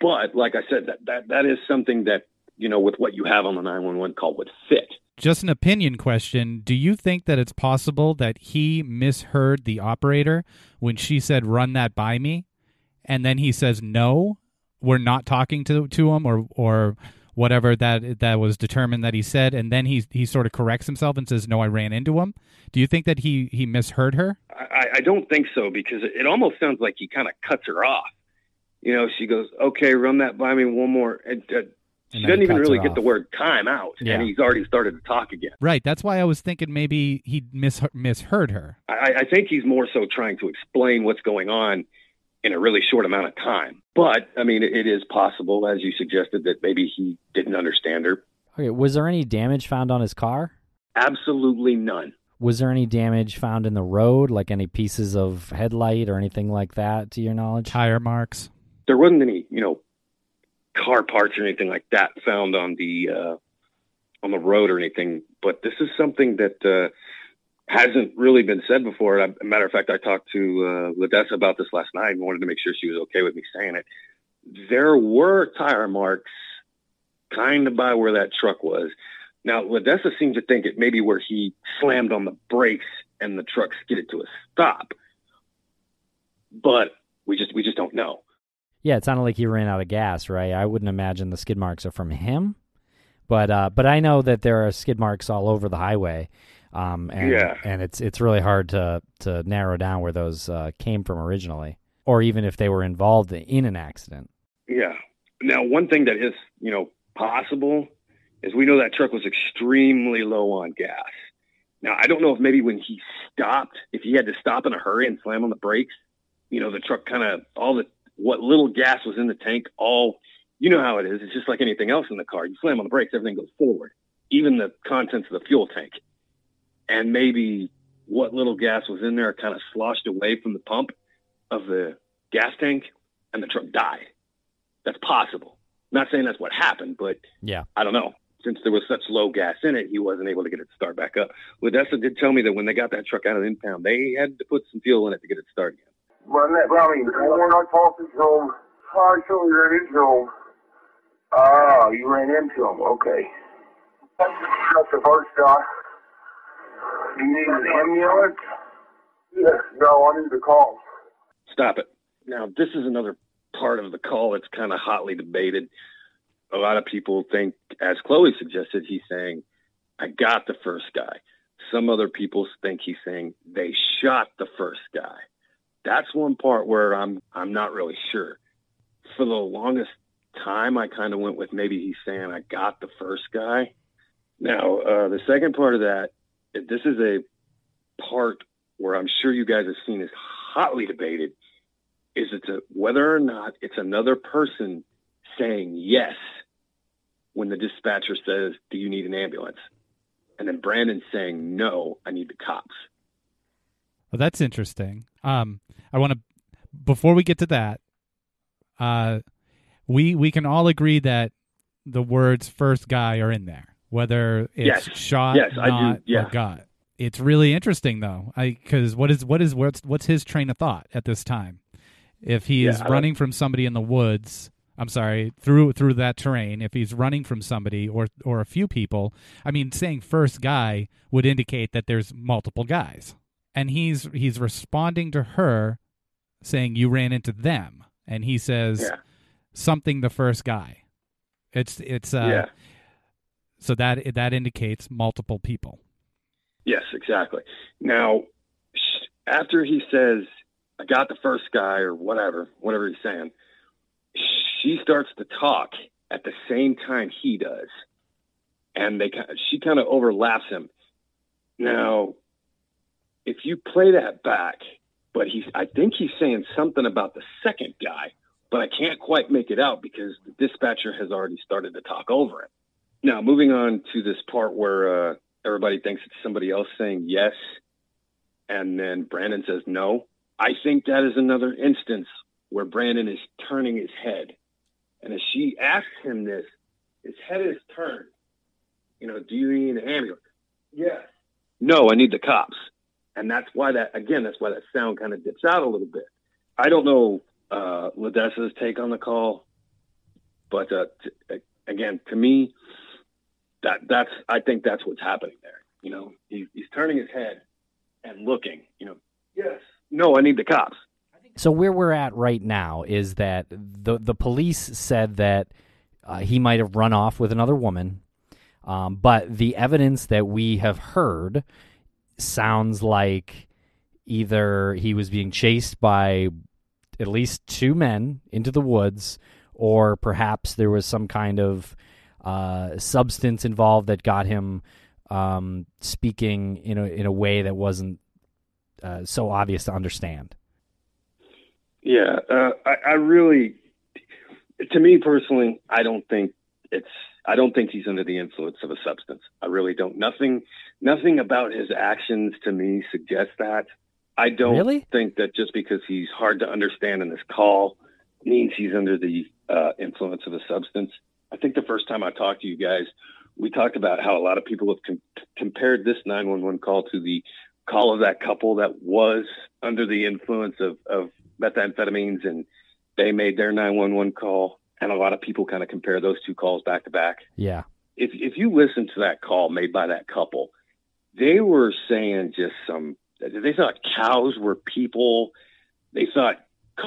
But like I said, that that that is something that you know, with what you have on the 911 call would fit. Just an opinion question. Do you think that it's possible that he misheard the operator when she said, run that by me? And then he says, no, we're not talking to, to him or, or whatever that, that was determined that he said. And then he, he sort of corrects himself and says, no, I ran into him. Do you think that he, he misheard her? I, I don't think so because it, almost sounds like he kind of cuts her off. You know, she goes, "Okay, run that by me one more." And, uh, she doesn't even really get the word time out, Yeah. and he's already started to talk again. Right. That's why I was thinking maybe he mis- misheard her. I, I think he's more so trying to explain what's going on in a really short amount of time. But I mean, it, it is possible, as you suggested, that maybe he didn't understand her. Okay, was there any damage found on his car? Absolutely none. Was there any damage found in the road, like any pieces of headlight or anything like that, to your knowledge? Tire marks. There wasn't any, you know, car parts or anything like that found on the uh, on the road or anything. But this is something that uh, hasn't really been said before. As a matter of fact, I talked to uh, Ladessa about this last night and wanted to make sure she was okay with me saying it. There were tire marks kind of by where that truck was. Now, Ladessa seemed to think it maybe where he slammed on the brakes and the truck skidded to a stop. But we just we just don't know. Yeah, it sounded like he ran out of gas, right? I wouldn't imagine the skid marks are from him, but uh, but I know that there are skid marks all over the highway, um, and Yeah. and it's it's really hard to to narrow down where those uh, came from originally, or even if they were involved in an accident. Yeah. Now, one thing that is, you know, possible is we know that truck was extremely low on gas. Now, I don't know if maybe when he stopped, if he had to stop in a hurry and slam on the brakes, you know, the truck kind of all the what little gas was in the tank, all you know how it is. It's just like anything else in the car. You slam on the brakes, everything goes forward, even the contents of the fuel tank. And maybe what little gas was in there kind of sloshed away from the pump of the gas tank, and the truck died. That's possible. not saying that's what happened, but Yeah. I don't know. Since there was such low gas in it, he wasn't able to get it to start back up. But Ladessa did tell me that when they got that truck out of the impound, they had to put some fuel in it to get it started again. Run that, well, I mean, when I talked to him, I saw you ran into him. Ah, you ran into him, okay. That's the first guy. You need an ambulance? No, I need to call. Stop it. Now, this is another part of the call that's kind of hotly debated. A lot of people think, as Chloe suggested, he's saying, I got the first guy. Some other people think he's saying they shot the first guy. That's one part where I'm I'm not really sure. For the longest time, I kind of went with maybe he's saying I got the first guy. Now, uh, the second part of that, this is a part where I'm sure you guys have seen is hotly debated is it's a, whether or not it's another person saying yes when the dispatcher says, Do you need an ambulance? And then Brandon saying, No, I need the cops. Well, that's interesting. Um, I want to before we get to that, uh, we we can all agree that the words "first guy" are in there, whether it's Yes. shot, Yes, I do. Yeah. or got. It's really interesting though, because what is what is what's what's his train of thought at this time? If he Yeah, is running from somebody in the woods, I'm sorry, through through that terrain, if he's running from somebody or or a few people, I mean, saying first guy would indicate that there's multiple guys, and he's he's responding to her, saying you ran into them, and he says Yeah. something the first guy. It's it's uh, yeah. So that that indicates multiple people. Yes, exactly. Now, after he says, I got the first guy or whatever, whatever he's saying, she starts to talk at the same time he does. And they she kind of overlaps him. Now, if you play that back, but he's I think he's saying something about the second guy, but I can't quite make it out because the dispatcher has already started to talk over it. Now, moving on to this part where uh, everybody thinks it's somebody else saying yes, and then Brandon says no. I think that is another instance where Brandon is turning his head. And as she asks him this, his head is turned. You know, do you need an ambulance? Yes. No, I need the cops. And that's why that, again, that's why that sound kind of dips out a little bit. I don't know uh, Ladessa's take on the call, but uh, t- again, to me, that that's I think that's what's happening there. You know, he, he's turning his head and looking. You know, yes, no, I need the cops. So where we're at right now is that the the police said that uh, he might have run off with another woman, um, but the evidence that we have heard sounds like either he was being chased by at least two men into the woods, or perhaps there was some kind of uh, substance involved that got him um, speaking in a in a way that wasn't uh, so obvious to understand. Yeah, uh, I, I really, to me personally, I don't think it's. I don't think he's under the influence of a substance. I really don't. Nothing, nothing about his actions to me suggests that. I don't Really? think that just because he's hard to understand in this call means he's under the uh, influence of a substance. I think the first time I talked to you guys, we talked about how a lot of people have com- compared this 911 call to the call of that couple that was under the influence of, of methamphetamines and they made their 911 call. And a lot of people kind of compare those two calls back to back. Yeah. If, if you listen to that call made by that couple, they were saying just some, they thought cows were people. They thought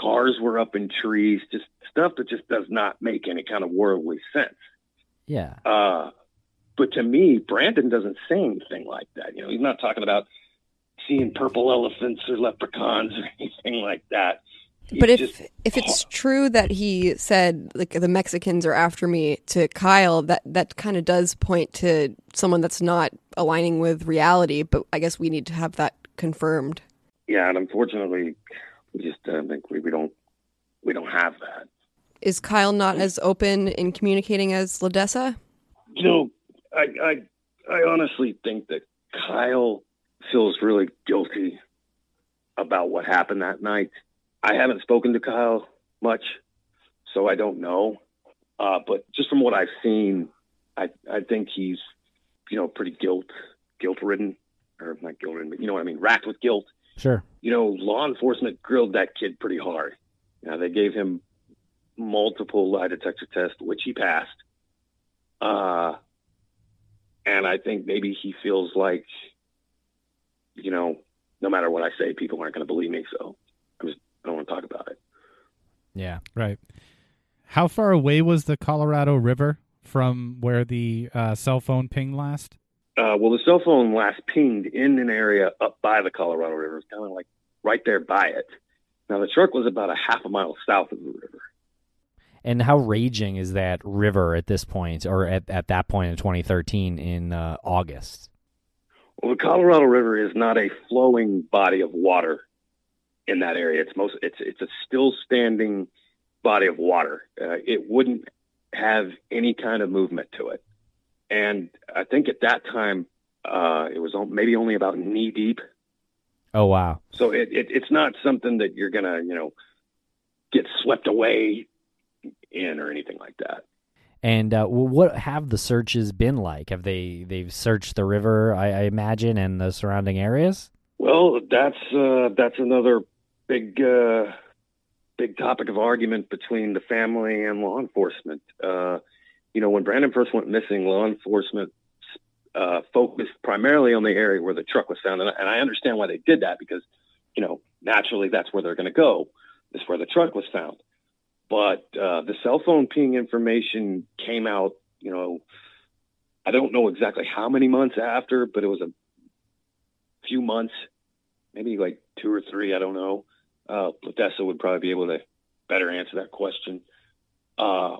cars were up in trees, just stuff that just does not make any kind of worldly sense. Yeah. Uh, but to me, Brandon doesn't say anything like that. You know, he's not talking about seeing purple elephants or leprechauns or anything like that. But if just- if it's true that he said like the Mexicans are after me to Kyle, that that kind of does point to someone that's not aligning with reality. But I guess we need to have that confirmed. yeah, and unfortunately, we just uh, think we, we don't we don't have that. Is Kyle not as open in communicating as Ladessa? You know, I I I honestly think that Kyle feels really guilty about what happened that night. I haven't spoken to Kyle much, so I don't know. Uh, but just from what I've seen, I I think he's you know pretty guilt guilt ridden or not guilt ridden, but you know what I mean, racked with guilt. Sure. you know, law enforcement grilled that kid pretty hard. Now they gave him multiple lie detector tests, which he passed. Uh, and I think maybe he feels like, you know, no matter what I say, people aren't going to believe me. So I'm just, I don't want to talk about it. Yeah. Right. How far away was the Colorado River from where the uh, cell phone ping last? Uh, well, the cell phone last pinged in an area up by the Colorado River, kind of like right there by it. Now the truck was about a half a mile south of the river. And how raging is that river at this point, or at, at that point in 2013 in uh, August? Well, the Colorado River is not a flowing body of water in that area. It's most it's it's a still standing body of water. Uh, it wouldn't have any kind of movement to it. And I think at that time uh, it was maybe only about knee deep. Oh wow. So it, it it's not something that you're gonna you know get swept away in or anything like that. And uh, what have the searches been like? Have they they've searched the river, I, I imagine, and the surrounding areas? Well, that's uh, that's another big uh, big topic of argument between the family and law enforcement. You know, when Brandon first went missing, law enforcement uh, focused primarily on the area where the truck was found, and I, and I understand why they did that because, you know, naturally that's where they're going to go, is where the truck was found. But uh, the cell phone ping information came out, you know, I don't know exactly how many months after, but it was a few months maybe like two or three. I don't know. Uh, Ladessa would probably be able to better answer that question. Uh,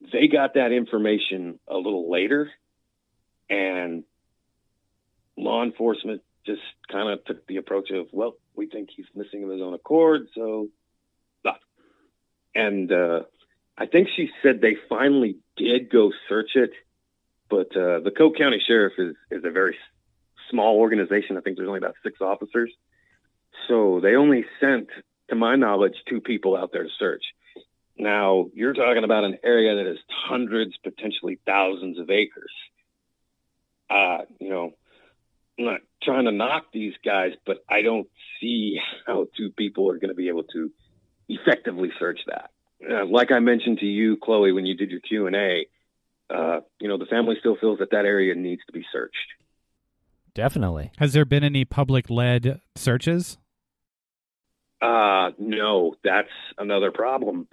they got that information a little later, and law enforcement just kind of took the approach of, well, we think he's missing of his own accord, so. And uh, I think she said they finally did go search it, but uh, the Coke County Sheriff is is a very small organization. I think there's only about six officers. So they only sent, to my knowledge, two people out there to search. Now, you're talking about an area that is hundreds, potentially thousands of acres. Uh, you know, I'm not trying to knock these guys, but I don't see how two people are going to be able to effectively search that. Uh, like I mentioned to you, Chloe, when you did your Q and A, uh, you know, the family still feels that that area needs to be searched. Definitely. Has there been any public led searches? Uh, no, that's another problem.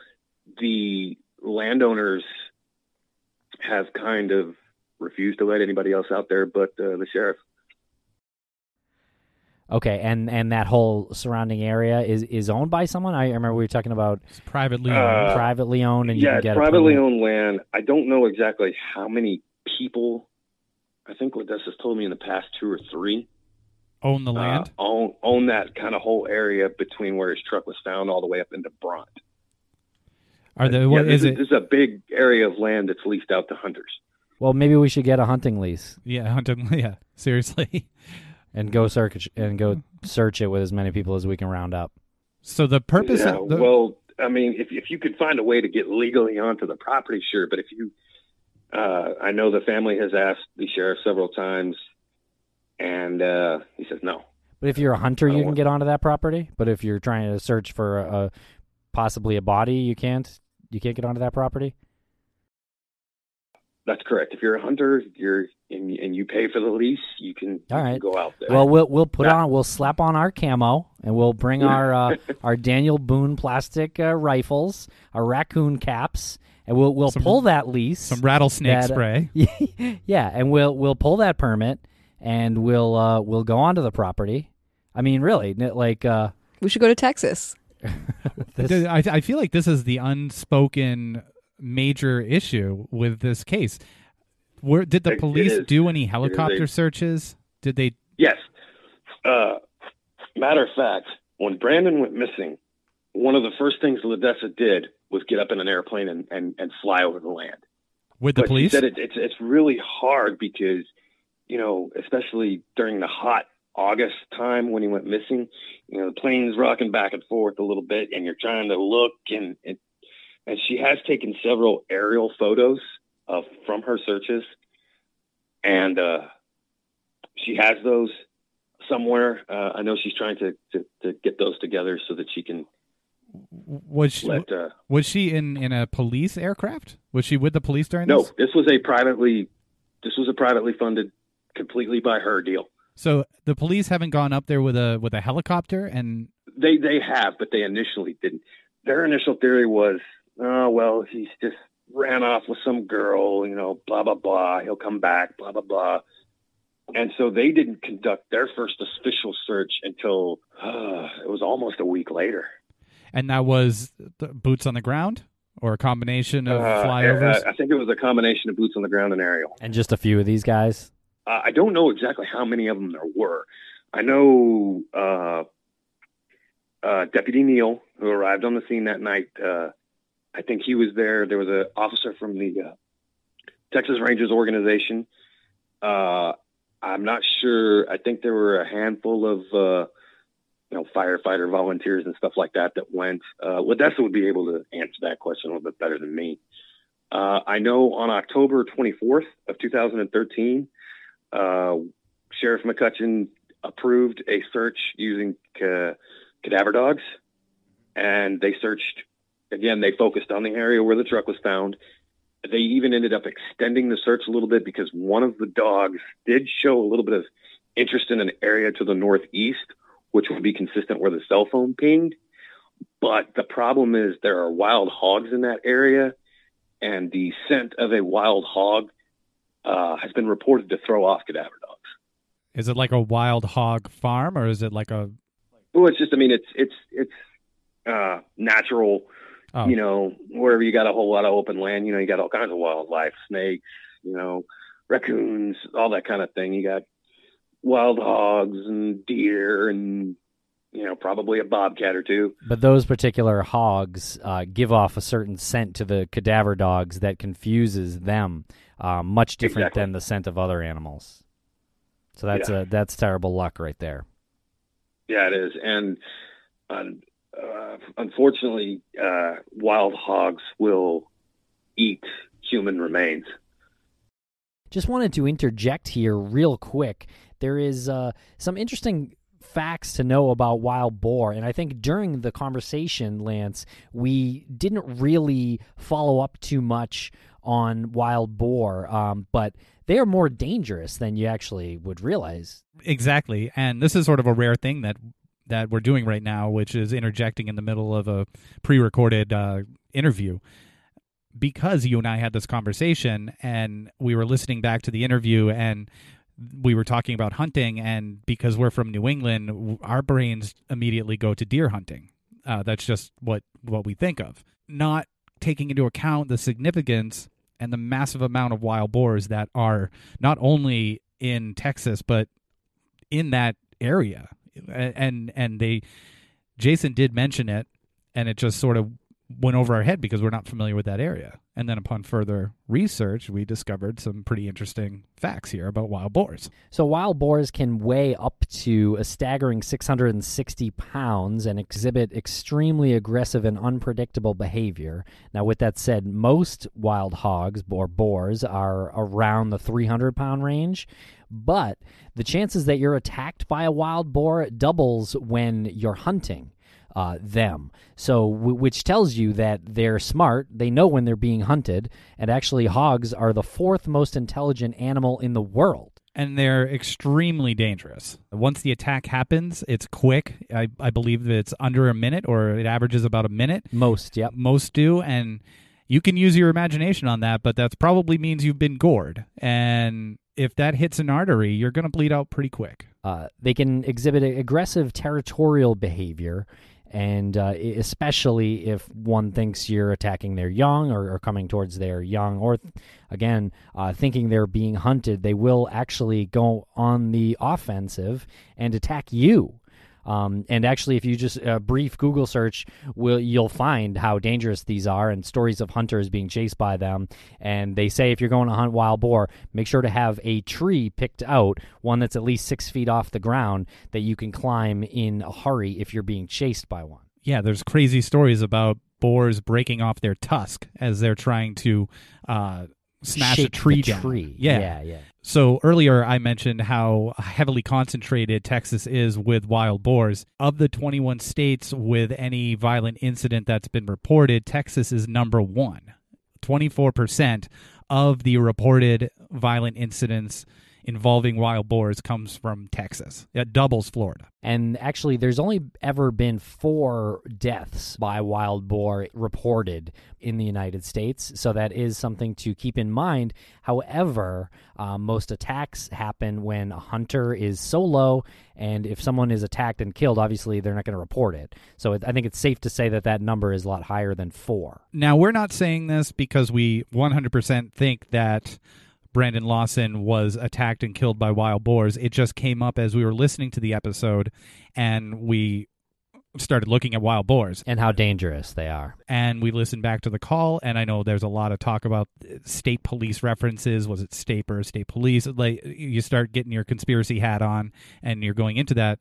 The landowners have kind of refused to let anybody else out there but uh, the sheriff. Okay, and and that whole surrounding area is is owned by someone. I remember we were talking about It's privately Uh, owned. privately owned, and you yeah, can get privately permit. owned land. I don't know exactly how many people. I think Ladessa's told me in the past two or three own the uh, land. own own that kind of whole area between where his truck was found all the way up into Bronte. Are there? yeah, What this is it? This is a big area of land that's leased out to hunters. Well, maybe we should get a hunting lease Yeah, hunting. Yeah, seriously. and go search and go search it with as many people as we can round up. So the purpose Yeah, of the, well, I mean, if if you could find a way to get legally onto the property, sure. But if you, uh, I know the family has asked the sheriff several times, and uh, he says no. But if you're a hunter, you can get onto that property. But if you're trying to search for a, a possibly a body, you can't. You can't get onto that property. That's correct. If you're a hunter, you're and, and you pay for the lease, you can, you All can go out there. Well, we'll we'll put Yeah. on we'll slap on our camo and we'll bring our uh, our Daniel Boone plastic uh, rifles, our raccoon caps, and we'll we'll Some- pull that lease. some rattlesnake that, uh, spray. yeah, and we'll we'll pull that permit and we'll uh, we'll go onto the property. I mean, really, like uh, We should go to Texas. I, I feel like this is the unspoken major issue with this case. Where did the police is. do any helicopter a- searches? Did they? Yes. Uh, matter of fact, when Brandon went missing, one of the first things Ladessa did was get up in an airplane and, and, and fly over the land. With the but police? Said it, it's it's really hard because, you know, especially during the hot August time when he went missing, you know, the plane's rocking back and forth a little bit, and you're trying to look and and, and she has taken several aerial photos of from her searches, and uh, she has those somewhere. Uh, I know she's trying to, to to get those together so that she can was she, let. Uh, was she in in a police aircraft? Was she with the police during no, this? this was a privately this was a privately funded, completely by her deal. So the police haven't gone up there with a with a helicopter and They they have, but they initially didn't. Their initial theory was, oh well, he's just ran off with some girl, you know, blah blah blah. He'll come back, blah blah blah. And so they didn't conduct their first official search until uh, it was almost a week later. and that was the boots on the ground or a combination of Uh, flyovers. I, I think it was a combination of boots on the ground and aerial. and just a few of these guys. Uh, I don't know exactly how many of them there were. I know uh, uh, Deputy Neal, who arrived on the scene that night. Uh, I think he was there. There was an officer from the uh, Texas Rangers organization. I'm not sure. I think there were a handful of you know firefighter volunteers and stuff like that that went. Uh, Ladessa would be able to answer that question a little bit better than me. I know on October 24th of 2013 uh, Sheriff McCutchen approved a search using ca- cadaver dogs, and they searched. Again, they focused on the area where the truck was found. They even ended up extending the search a little bit because one of the dogs did show a little bit of interest in an area to the northeast, which would be consistent where the cell phone pinged. But the problem is there are wild hogs in that area, and the scent of a wild hog uh, has been reported to throw off cadaver dogs. is it like a wild hog farm or is it like a Well, it's just, I mean, it's it's it's uh, natural. oh, You know, wherever you got a whole lot of open land, you know, you got all kinds of wildlife, snakes, you know, raccoons, all that kind of thing. You got wild hogs and deer, and you know, probably a bobcat or two. But those particular hogs uh, give off a certain scent to the cadaver dogs that confuses them, uh, much different Exactly. than the scent of other animals. So that's Yeah. a that's terrible luck right there. Yeah, it is, and um, uh, unfortunately, uh, wild hogs will eat human remains. Just wanted to interject here real quick. There is uh, some interesting facts to know about wild boar, and I think during the conversation, Lance, we didn't really follow up too much on wild boar, um, but they are more dangerous than you actually would realize. exactly. And this is sort of a rare thing that that we're doing right now which is interjecting in the middle of a pre-recorded uh, interview. Because you and I had this conversation and we were listening back to the interview and we were talking about hunting and because we're from New England our brains immediately go to deer hunting. Uh, that's just what what we think of. Not taking into account the significance and the massive amount of wild boars that are not only in Texas but in that area. And and they Jason did mention it and it just sort of went over our head because we're not familiar with that area and then upon further research we discovered some pretty interesting facts here about wild boars So wild boars can weigh up to a staggering 660 pounds and exhibit extremely aggressive and unpredictable behavior. Now, with that said, most wild hogs or boars are around the 300 pound range, but the chances that you're attacked by a wild boar doubles when you're hunting. Uh, them. So, w- which tells you that they're smart. They know when they're being hunted, and actually, hogs are the fourth most intelligent animal in the world. and they're extremely dangerous. Once the attack happens, it's quick. I, I believe that it's under a minute or it averages about a minute. Most, yep. Most do. And you can use your imagination on that, but that probably means you've been gored. And if that hits an artery, you're going to bleed out pretty quick. Uh, they can exhibit aggressive territorial behavior. And uh, especially if one thinks you're attacking their young or, or coming towards their young, or again, uh, thinking they're being hunted, they will actually go on the offensive and attack you. Um, and actually, if you just a brief Google search, will you'll find how dangerous these are and stories of hunters being chased by them. And they say if you're going to hunt wild boar, make sure to have a tree picked out, one that's at least six feet off the ground that you can climb in a hurry if you're being chased by one. Yeah, there's crazy stories about boars breaking off their tusk as they're trying to uh, smash Shake a tree down. tree. Yeah. yeah, yeah. So earlier I mentioned how heavily concentrated Texas is with wild boars. Of the 21 states with any violent incident that's been reported, Texas is number one. 24% of the reported violent incidents involving wild boars comes from Texas. It doubles Florida. And actually, there's only ever been four deaths by wild boar reported in the United States. So that is something to keep in mind. However, uh, most attacks happen when a hunter is solo. And if someone is attacked and killed, obviously they're not going to report it. So it, I think it's safe to say that that number is a lot higher than four. Now, we're not saying this because we 100% think that Brandon Lawson was attacked and killed by wild boars. It just came up as we were listening to the episode and we started looking at wild boars. And how dangerous they are. and we listened back to the call and I know there's a lot of talk about uh, state police references. Was it state or state police? Like you start getting your conspiracy hat on and you're going into that.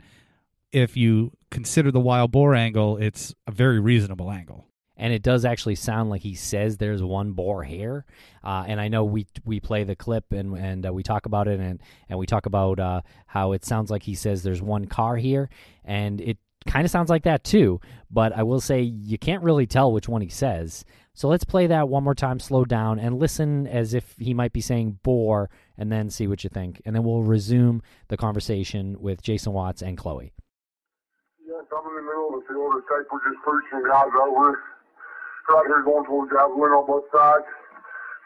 If you consider the wild boar angle it's a very reasonable angle and it does actually sound like he says there's one boar here. Uh, and I know we we play the clip and and uh, we talk about it and and we talk about uh, how it sounds like he says there's one car here, and it kind of sounds like that too. But I will say you can't really tell which one he says. So let's play that one more time, slow down, and listen as if he might be saying boar, and then see what you think. And then we'll resume the conversation with Jason Watts and Chloe. Yes, I'm in the middle of the field. The was just pushing guys over. Right here going towards Javelin on both sides.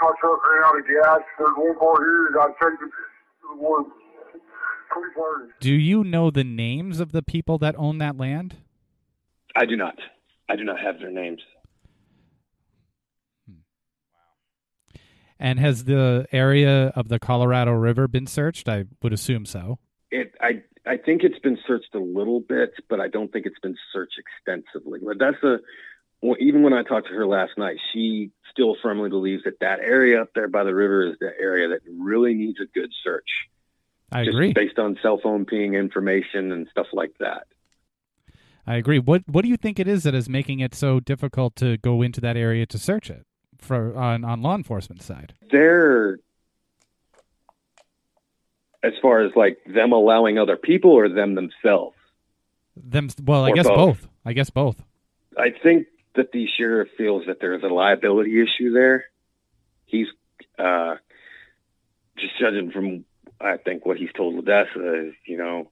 My truck ran out of gas. There's one car here. Got to take it to the woods. Do you know the names of the people that own that land I do not. I do not have their names. Hmm. and has the area of the Colorado River been searched I would assume so It, I, I think it's been searched a little bit, but I don't think it's been searched extensively. But that's a, well, even when I talked to her last night, she still firmly believes that that area up there by the river is the area that really needs a good search. I just agree Based on cell phone ping information and stuff like that. I agree. What What do you think it is that is making it so difficult to go into that area to search it for on on law enforcement side? They're, as far as like them allowing other people or them themselves. Them. Well, I guess both. both. I guess both. I think that the sheriff feels that there's a liability issue there. He's uh, just judging from, I think, what he's told Ladessa is, you know,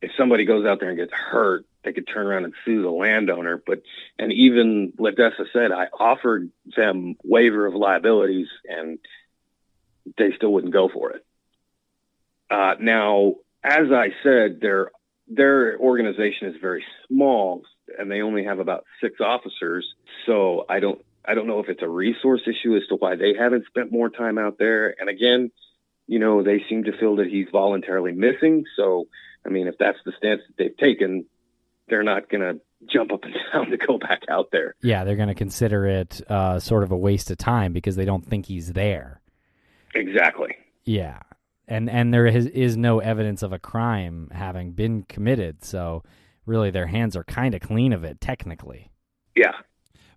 if somebody goes out there and gets hurt, they could turn around and sue the landowner. But and even Ladessa said, I offered them waiver of liabilities, and they still wouldn't go for it. Uh, now, as I said, their their organization is very small, and they only have about six officers. So I don't I don't know if it's a resource issue as to why they haven't spent more time out there. And again, you know, they seem to feel that he's voluntarily missing. So I mean, if that's the stance that they've taken, they're not going to jump up and down to go back out there. Yeah, they're going to consider it uh, sort of a waste of time because they don't think he's there. Exactly. Yeah, and and there is, is no evidence of a crime having been committed, so really their hands are kind of clean of it technically. Yeah.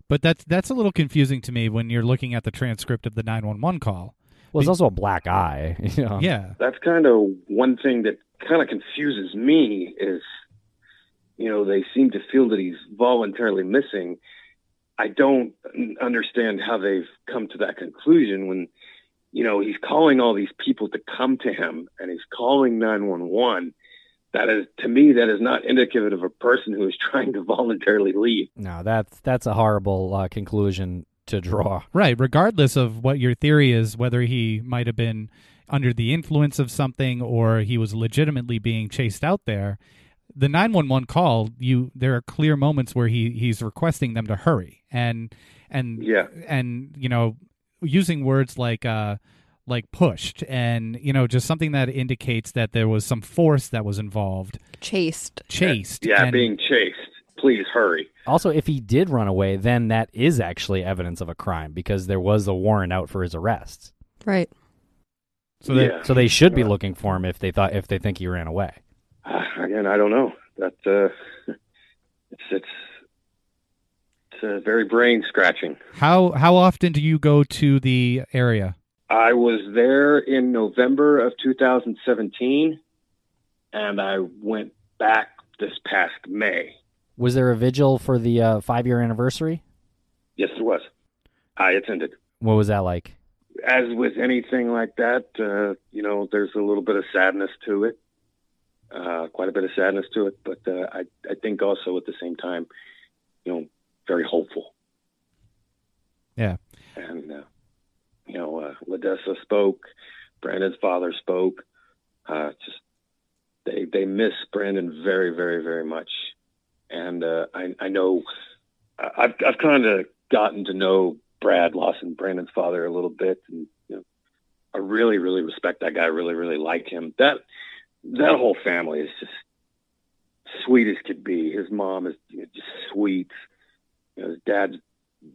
But that's that's a little confusing to me when you're looking at the transcript of the 911 call. Well, it's also a black eye. You know? Yeah. That's kind of one thing that kind of confuses me is, you know, they seem to feel that he's voluntarily missing. I don't understand how they've come to that conclusion when, you know, he's calling all these people to come to him and he's calling 911. That is, to me, that is not indicative of a person who is trying to voluntarily leave. No, that's that's a horrible uh, conclusion to draw. Right. Regardless of what your theory is, whether he might have been under the influence of something or he was legitimately being chased out there, the 911 call you there are clear moments where he he's requesting them to hurry and and Yeah. and you know using words like uh like pushed and you know just something that indicates that there was some force that was involved Chased. chased Yeah, and- being chased. Please hurry. Also, if he did run away, then that is actually evidence of a crime because there was a warrant out for his arrest. Right. so that yeah. So they should be looking for him if they thought if they think he ran away. Uh, again, I don't know. That uh, it's it's it's uh, very brain scratching. how how often do you go to the area I was there in November of 2017, and I went back this past May. Was there a vigil for the uh, five year anniversary? Yes, there was. I attended. What was that like? As with anything like that, uh, you know, there's a little bit of sadness to it, uh, quite a bit of sadness to it. But uh, I, I think also at the same time, you know, very hopeful. Yeah. And uh, you know, uh, Ladessa spoke. Brandon's father spoke. Uh, just they they miss Brandon very very very much, and uh, I I know I've I've kind of gotten to know Brad Lawson, Brandon's father, a little bit, and you know, I really really respect that guy. Really really like him. That that whole family is just sweet as could be. His mom is you know, just sweet. You know, his dad's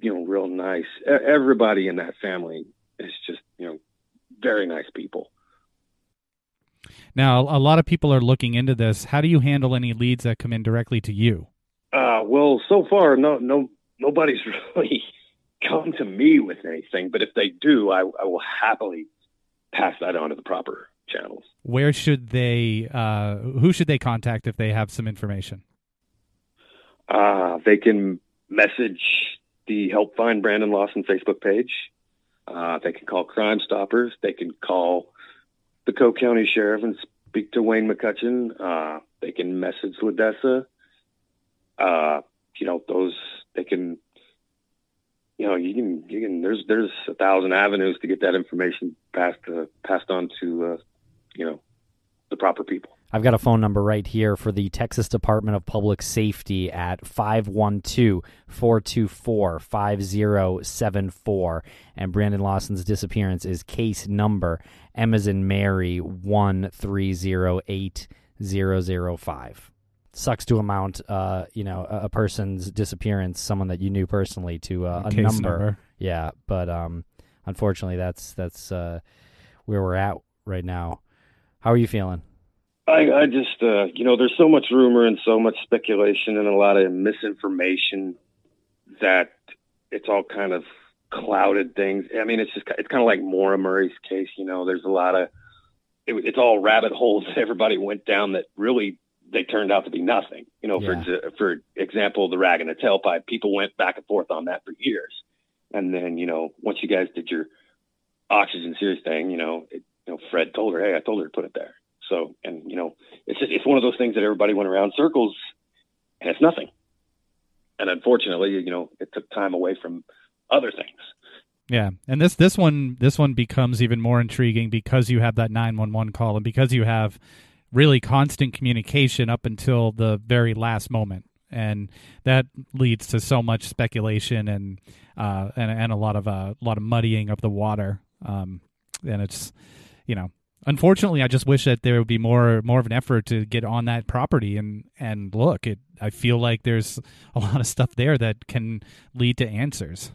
you know real nice. Everybody in that family is just you know very nice people. now a lot of people are looking into this how do you handle any leads that come in directly to you Uh, well, so far, no, no, nobody's really come to me with anything. But if they do, I, I will happily pass that on to the proper channels. where should they uh who should they contact if they have some information Uh, they can message the Help Find Brandon Lawson Facebook page. Uh, they can call Crime Stoppers. They can call the Coke County Sheriff and speak to Wayne McCutchen. Uh, they can message Ladessa. Uh, you know, those they can. You know, you can you can. There's there's a thousand avenues to get that information passed uh, passed on to uh, you know the proper people. I've got a phone number right here for the Texas Department of Public Safety at 512 424 5074. And Brandon Lawson's disappearance is case number M as in Mary 1308005. Sucks to amount, uh, you know, a, a person's disappearance, someone that you knew personally, to uh, a Case number. Yeah, but um, unfortunately, that's that's uh, where we're at right now. How are you feeling? I, I just, uh, you know, there's so much rumor and so much speculation and a lot of misinformation that it's all kind of clouded things. I mean, it's just, it's kind of like Maura Murray's case. You know, there's a lot of, it, it's all rabbit holes everybody went down that really they turned out to be nothing. You know, for Yeah. exa- for example, the rag and the tailpipe, people went back and forth on that for years, and then you know, once you guys did your oxygen series thing, you know, it, you know, Fred told her, hey, I told her to put it there. So, and you know, it's just it's one of those things that everybody went around circles, and it's nothing. And unfortunately, you know, it took time away from other things. Yeah, and this this one this one becomes even more intriguing because you have that nine one one call and because you have really constant communication up until the very last moment, and that leads to so much speculation and uh, and and a lot of uh, a lot of muddying of the water. Um, and it's you know unfortunately i just wish that there would be more more of an effort to get on that property and and look it i feel like there's a lot of stuff there that can lead to answers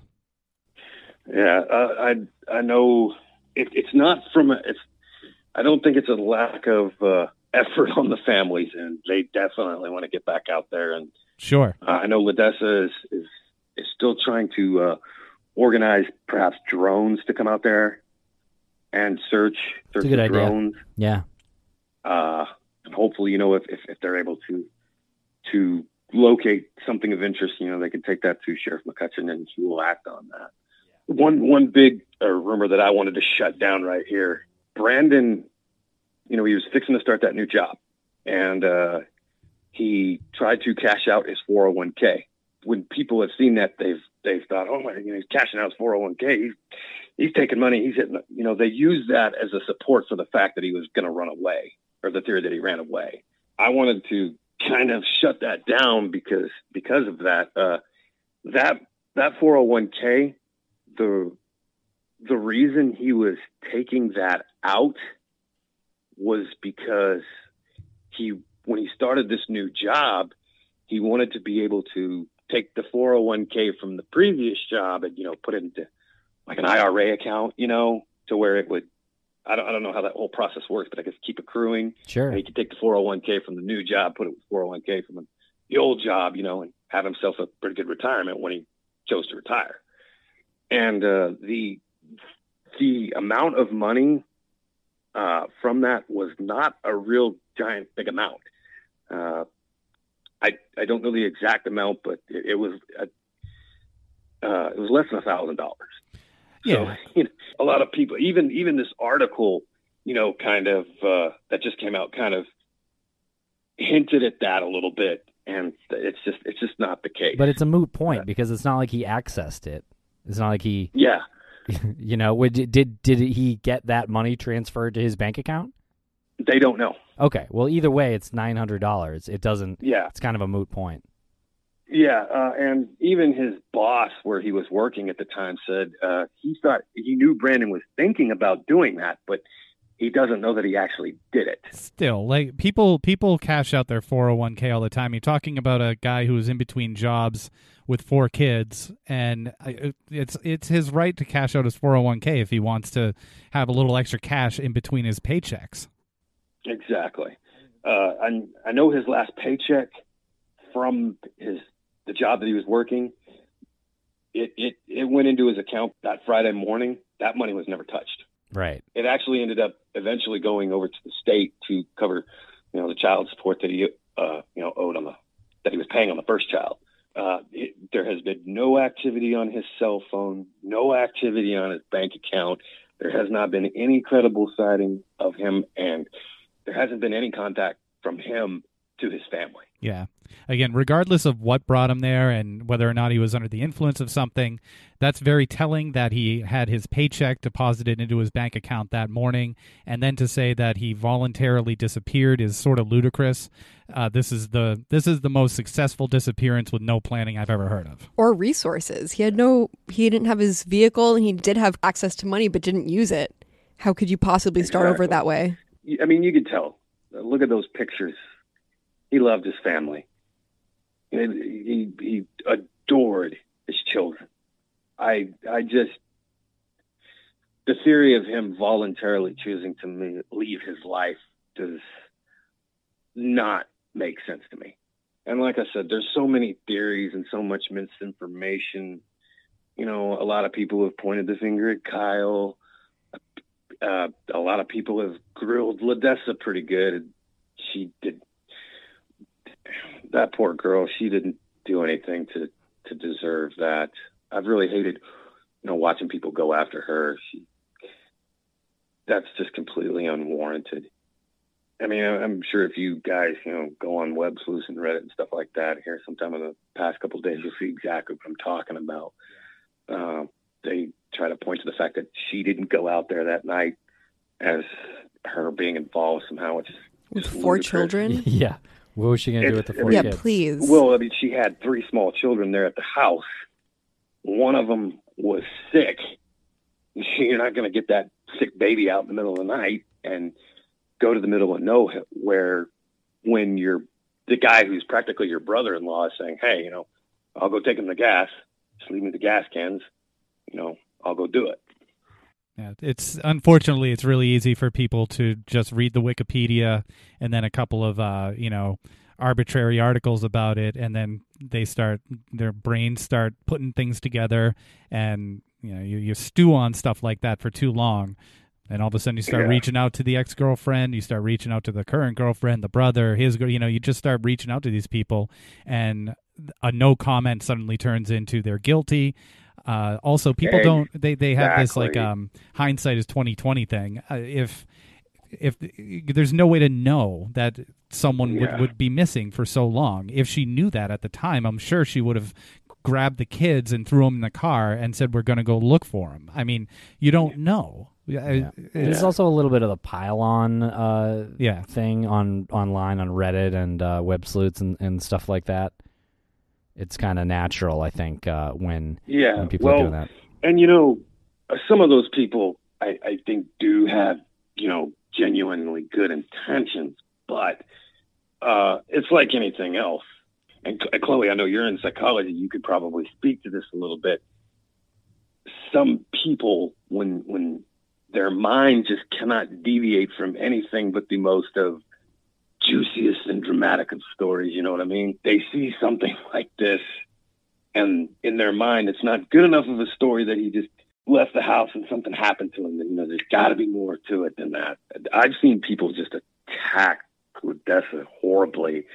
Yeah, uh, I I know it, it's not from a, it's. I don't think it's a lack of uh, effort on the families, and they definitely want to get back out there. And sure uh, I know Ladessa is is is still trying to uh, organize perhaps drones to come out there and search search a good the idea. drones. Yeah. uh, and hopefully, you know, if, if, if they're able to to locate something of interest, you know, they can take that to Sheriff McCutchen and he will act on that. One one big uh, rumor that I wanted to shut down right here. Brandon, you know, he was fixing to start that new job, and uh, he tried to cash out his 401k. When people have seen that, they've they've thought, oh my, you know, he's cashing out his 401k. He's he's taking money. He's hitting. You know, they use that as a support for the fact that he was going to run away or the theory that he ran away. I wanted to kind of shut that down because because of that. Uh, that that 401k, the the reason he was taking that out was because he when he started this new job, he wanted to be able to take the 401k from the previous job and you know put it into like an IRA account, you know, to where it would I don't, I don't know how that whole process works, but I guess keep accruing. Sure. And he could take the 401k from the new job, put it with 401k from the old job, you know, and have himself a pretty good retirement when he chose to retire. And uh, the the amount of money uh, from that was not a real giant big amount. Uh, I I don't know the exact amount, but it, it was a, uh, it was less than a thousand dollars. So Yeah. you know, a lot of people, even even this article, you know, kind of uh, that just came out, kind of hinted at that a little bit, and it's just it's just not the case. But it's a moot point because it's not like he accessed it. It's not like he, yeah, you know, would, did did he get that money transferred to his bank account? They don't know. Okay, well, either way, it's nine hundred dollars. It doesn't. Yeah, It's kind of a moot point. yeah, uh, and even his boss, where he was working at the time, said uh, he thought he knew Brandon was thinking about doing that, but he doesn't know that he actually did it. Still, like people people cash out their 401k all the time. You're talking about a guy who's in between jobs with four kids and it's it's his right to cash out his 401k if he wants to have a little extra cash in between his paychecks. Exactly. Uh, I I know his last paycheck from his the job that he was working. It it it went into his account that Friday morning. That money was never touched. Right. It actually ended up eventually going over to the state to cover, you know, the child support that he uh, you know owed on the that he was paying on the first child. Uh, it, there has been no activity on his cell phone, no activity on his bank account. There has not been any credible sighting of him, and there hasn't been any contact from him to his family. Yeah. Again, regardless of what brought him there and whether or not he was under the influence of something, that's very telling that he had his paycheck deposited into his bank account that morning. And then to say that he voluntarily disappeared is sort of ludicrous. Uh, this is the this is the most successful disappearance with no planning I've ever heard of. Or resources. He had no, he didn't have his vehicle and he did have access to money but didn't use it. How could you possibly start over that way? I mean, you could tell. Look at those pictures. He loved his family. He he adored his children. I I just the theory of him voluntarily choosing to leave his life does not make sense to me. And like I said, there's so many theories and so much misinformation. You know, a lot of people have pointed the finger at Kyle uh, a lot of people have grilled Ladessa pretty good. She did that poor girl. She didn't do anything to to deserve that. I've really hated, you know, watching people go after her. She that's just completely unwarranted. I mean, I'm sure if you guys, you know, go on Web Sleuth and Reddit and stuff like that here sometime in the past couple days, you'll see exactly what I'm talking about. Uh, they try to point to the fact that she didn't go out there that night as her being involved somehow. It's With four ludicrous. children? yeah. What was she going to do with the four yeah, kids? please. Well, I mean, she had three small children there at the house. One of them was sick. You're not going to get that sick baby out in the middle of the night and go to the middle of nowhere when you're the guy who's practically your brother-in-law is saying, "Hey, you know, I'll go take him the gas. Just leave me the gas cans. You know, I'll go do it." Yeah, it's unfortunately it's really easy for people to just read the Wikipedia and then a couple of uh, you know arbitrary articles about it, and then they start their brains start putting things together, and you know you, you stew on stuff like that for too long, and all of a sudden you start Yeah. reaching out to the ex girlfriend, you start reaching out to the current girlfriend, the brother, his you know you just start reaching out to these people, and a no comment suddenly turns into they're guilty. Uh, also, people don't they they have this like um hindsight is twenty twenty thing. Uh, if if there's no way to know that someone Yeah. would, would be missing for so long, if she knew that at the time, I'm sure she would have grabbed the kids and threw them in the car and said, "We're going to go look for him." I mean, you don't know. Yeah, Yeah. There's also a little bit of the pile-on uh, Yeah. thing on online on Reddit and uh, web sleuths and, and stuff like that. It's kind of natural, I think, uh, when Yeah. when people well, are doing that. and you know, uh, some of those people, I, I think, do have you know genuinely good intentions, but uh, it's like anything else. And Ch- Chloe, I know you're in psychology. You could probably speak to this a little bit. Some people, when when their mind just cannot deviate from anything but the most of juiciest and dramatic of stories. You know what I mean? They see something like this, and in their mind, it's not good enough of a story that he just left the house and something happened to him. You know, there's got to be more to it than that. I've seen people just attack Ladessa horribly.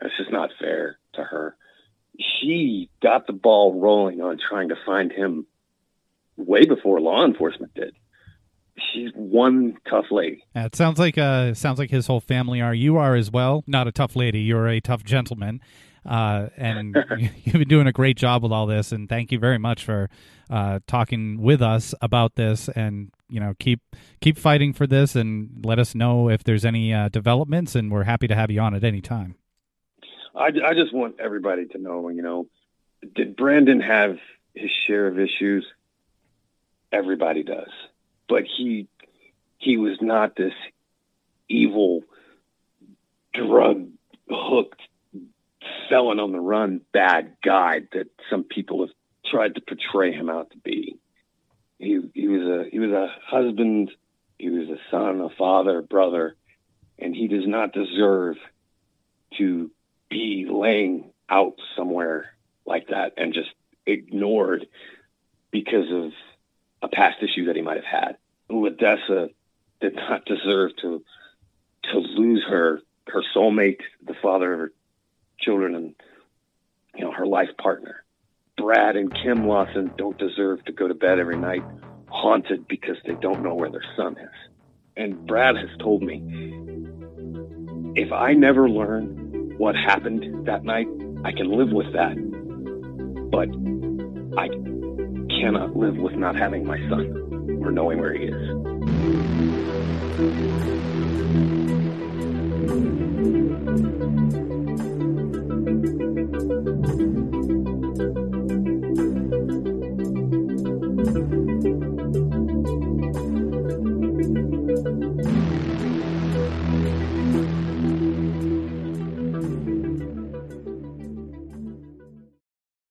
It's just not fair to her. She got the ball rolling on trying to find him way before law enforcement did. She's one tough lady. Yeah, it sounds like uh, sounds like his whole family are. You are as well. Not a tough lady. You're a tough gentleman, uh, and you've been doing a great job with all this. And thank you very much for uh, talking with us about this. And you know, keep keep fighting for this, and let us know if there's any uh, developments. And we're happy to have you on at any time. I, I just want everybody to know, you know, did Brandon have his share of issues? Everybody does, but he he was not this evil, drug hooked felon on the run bad guy that some people have tried to portray him out to be. He he was a he was a husband, he was a son, a father, a brother, and he does not deserve to be laying out somewhere like that and just ignored because of a past issue that he might have had. Ladessa did not deserve to to lose her her soulmate, the father of her children, and you know her life partner. Brad and Kim Lawson don't deserve to go to bed every night haunted because they don't know where their son is. And Brad has told me if I never learn what happened that night, I can live with that. But I cannot live with not having my son or knowing where he is.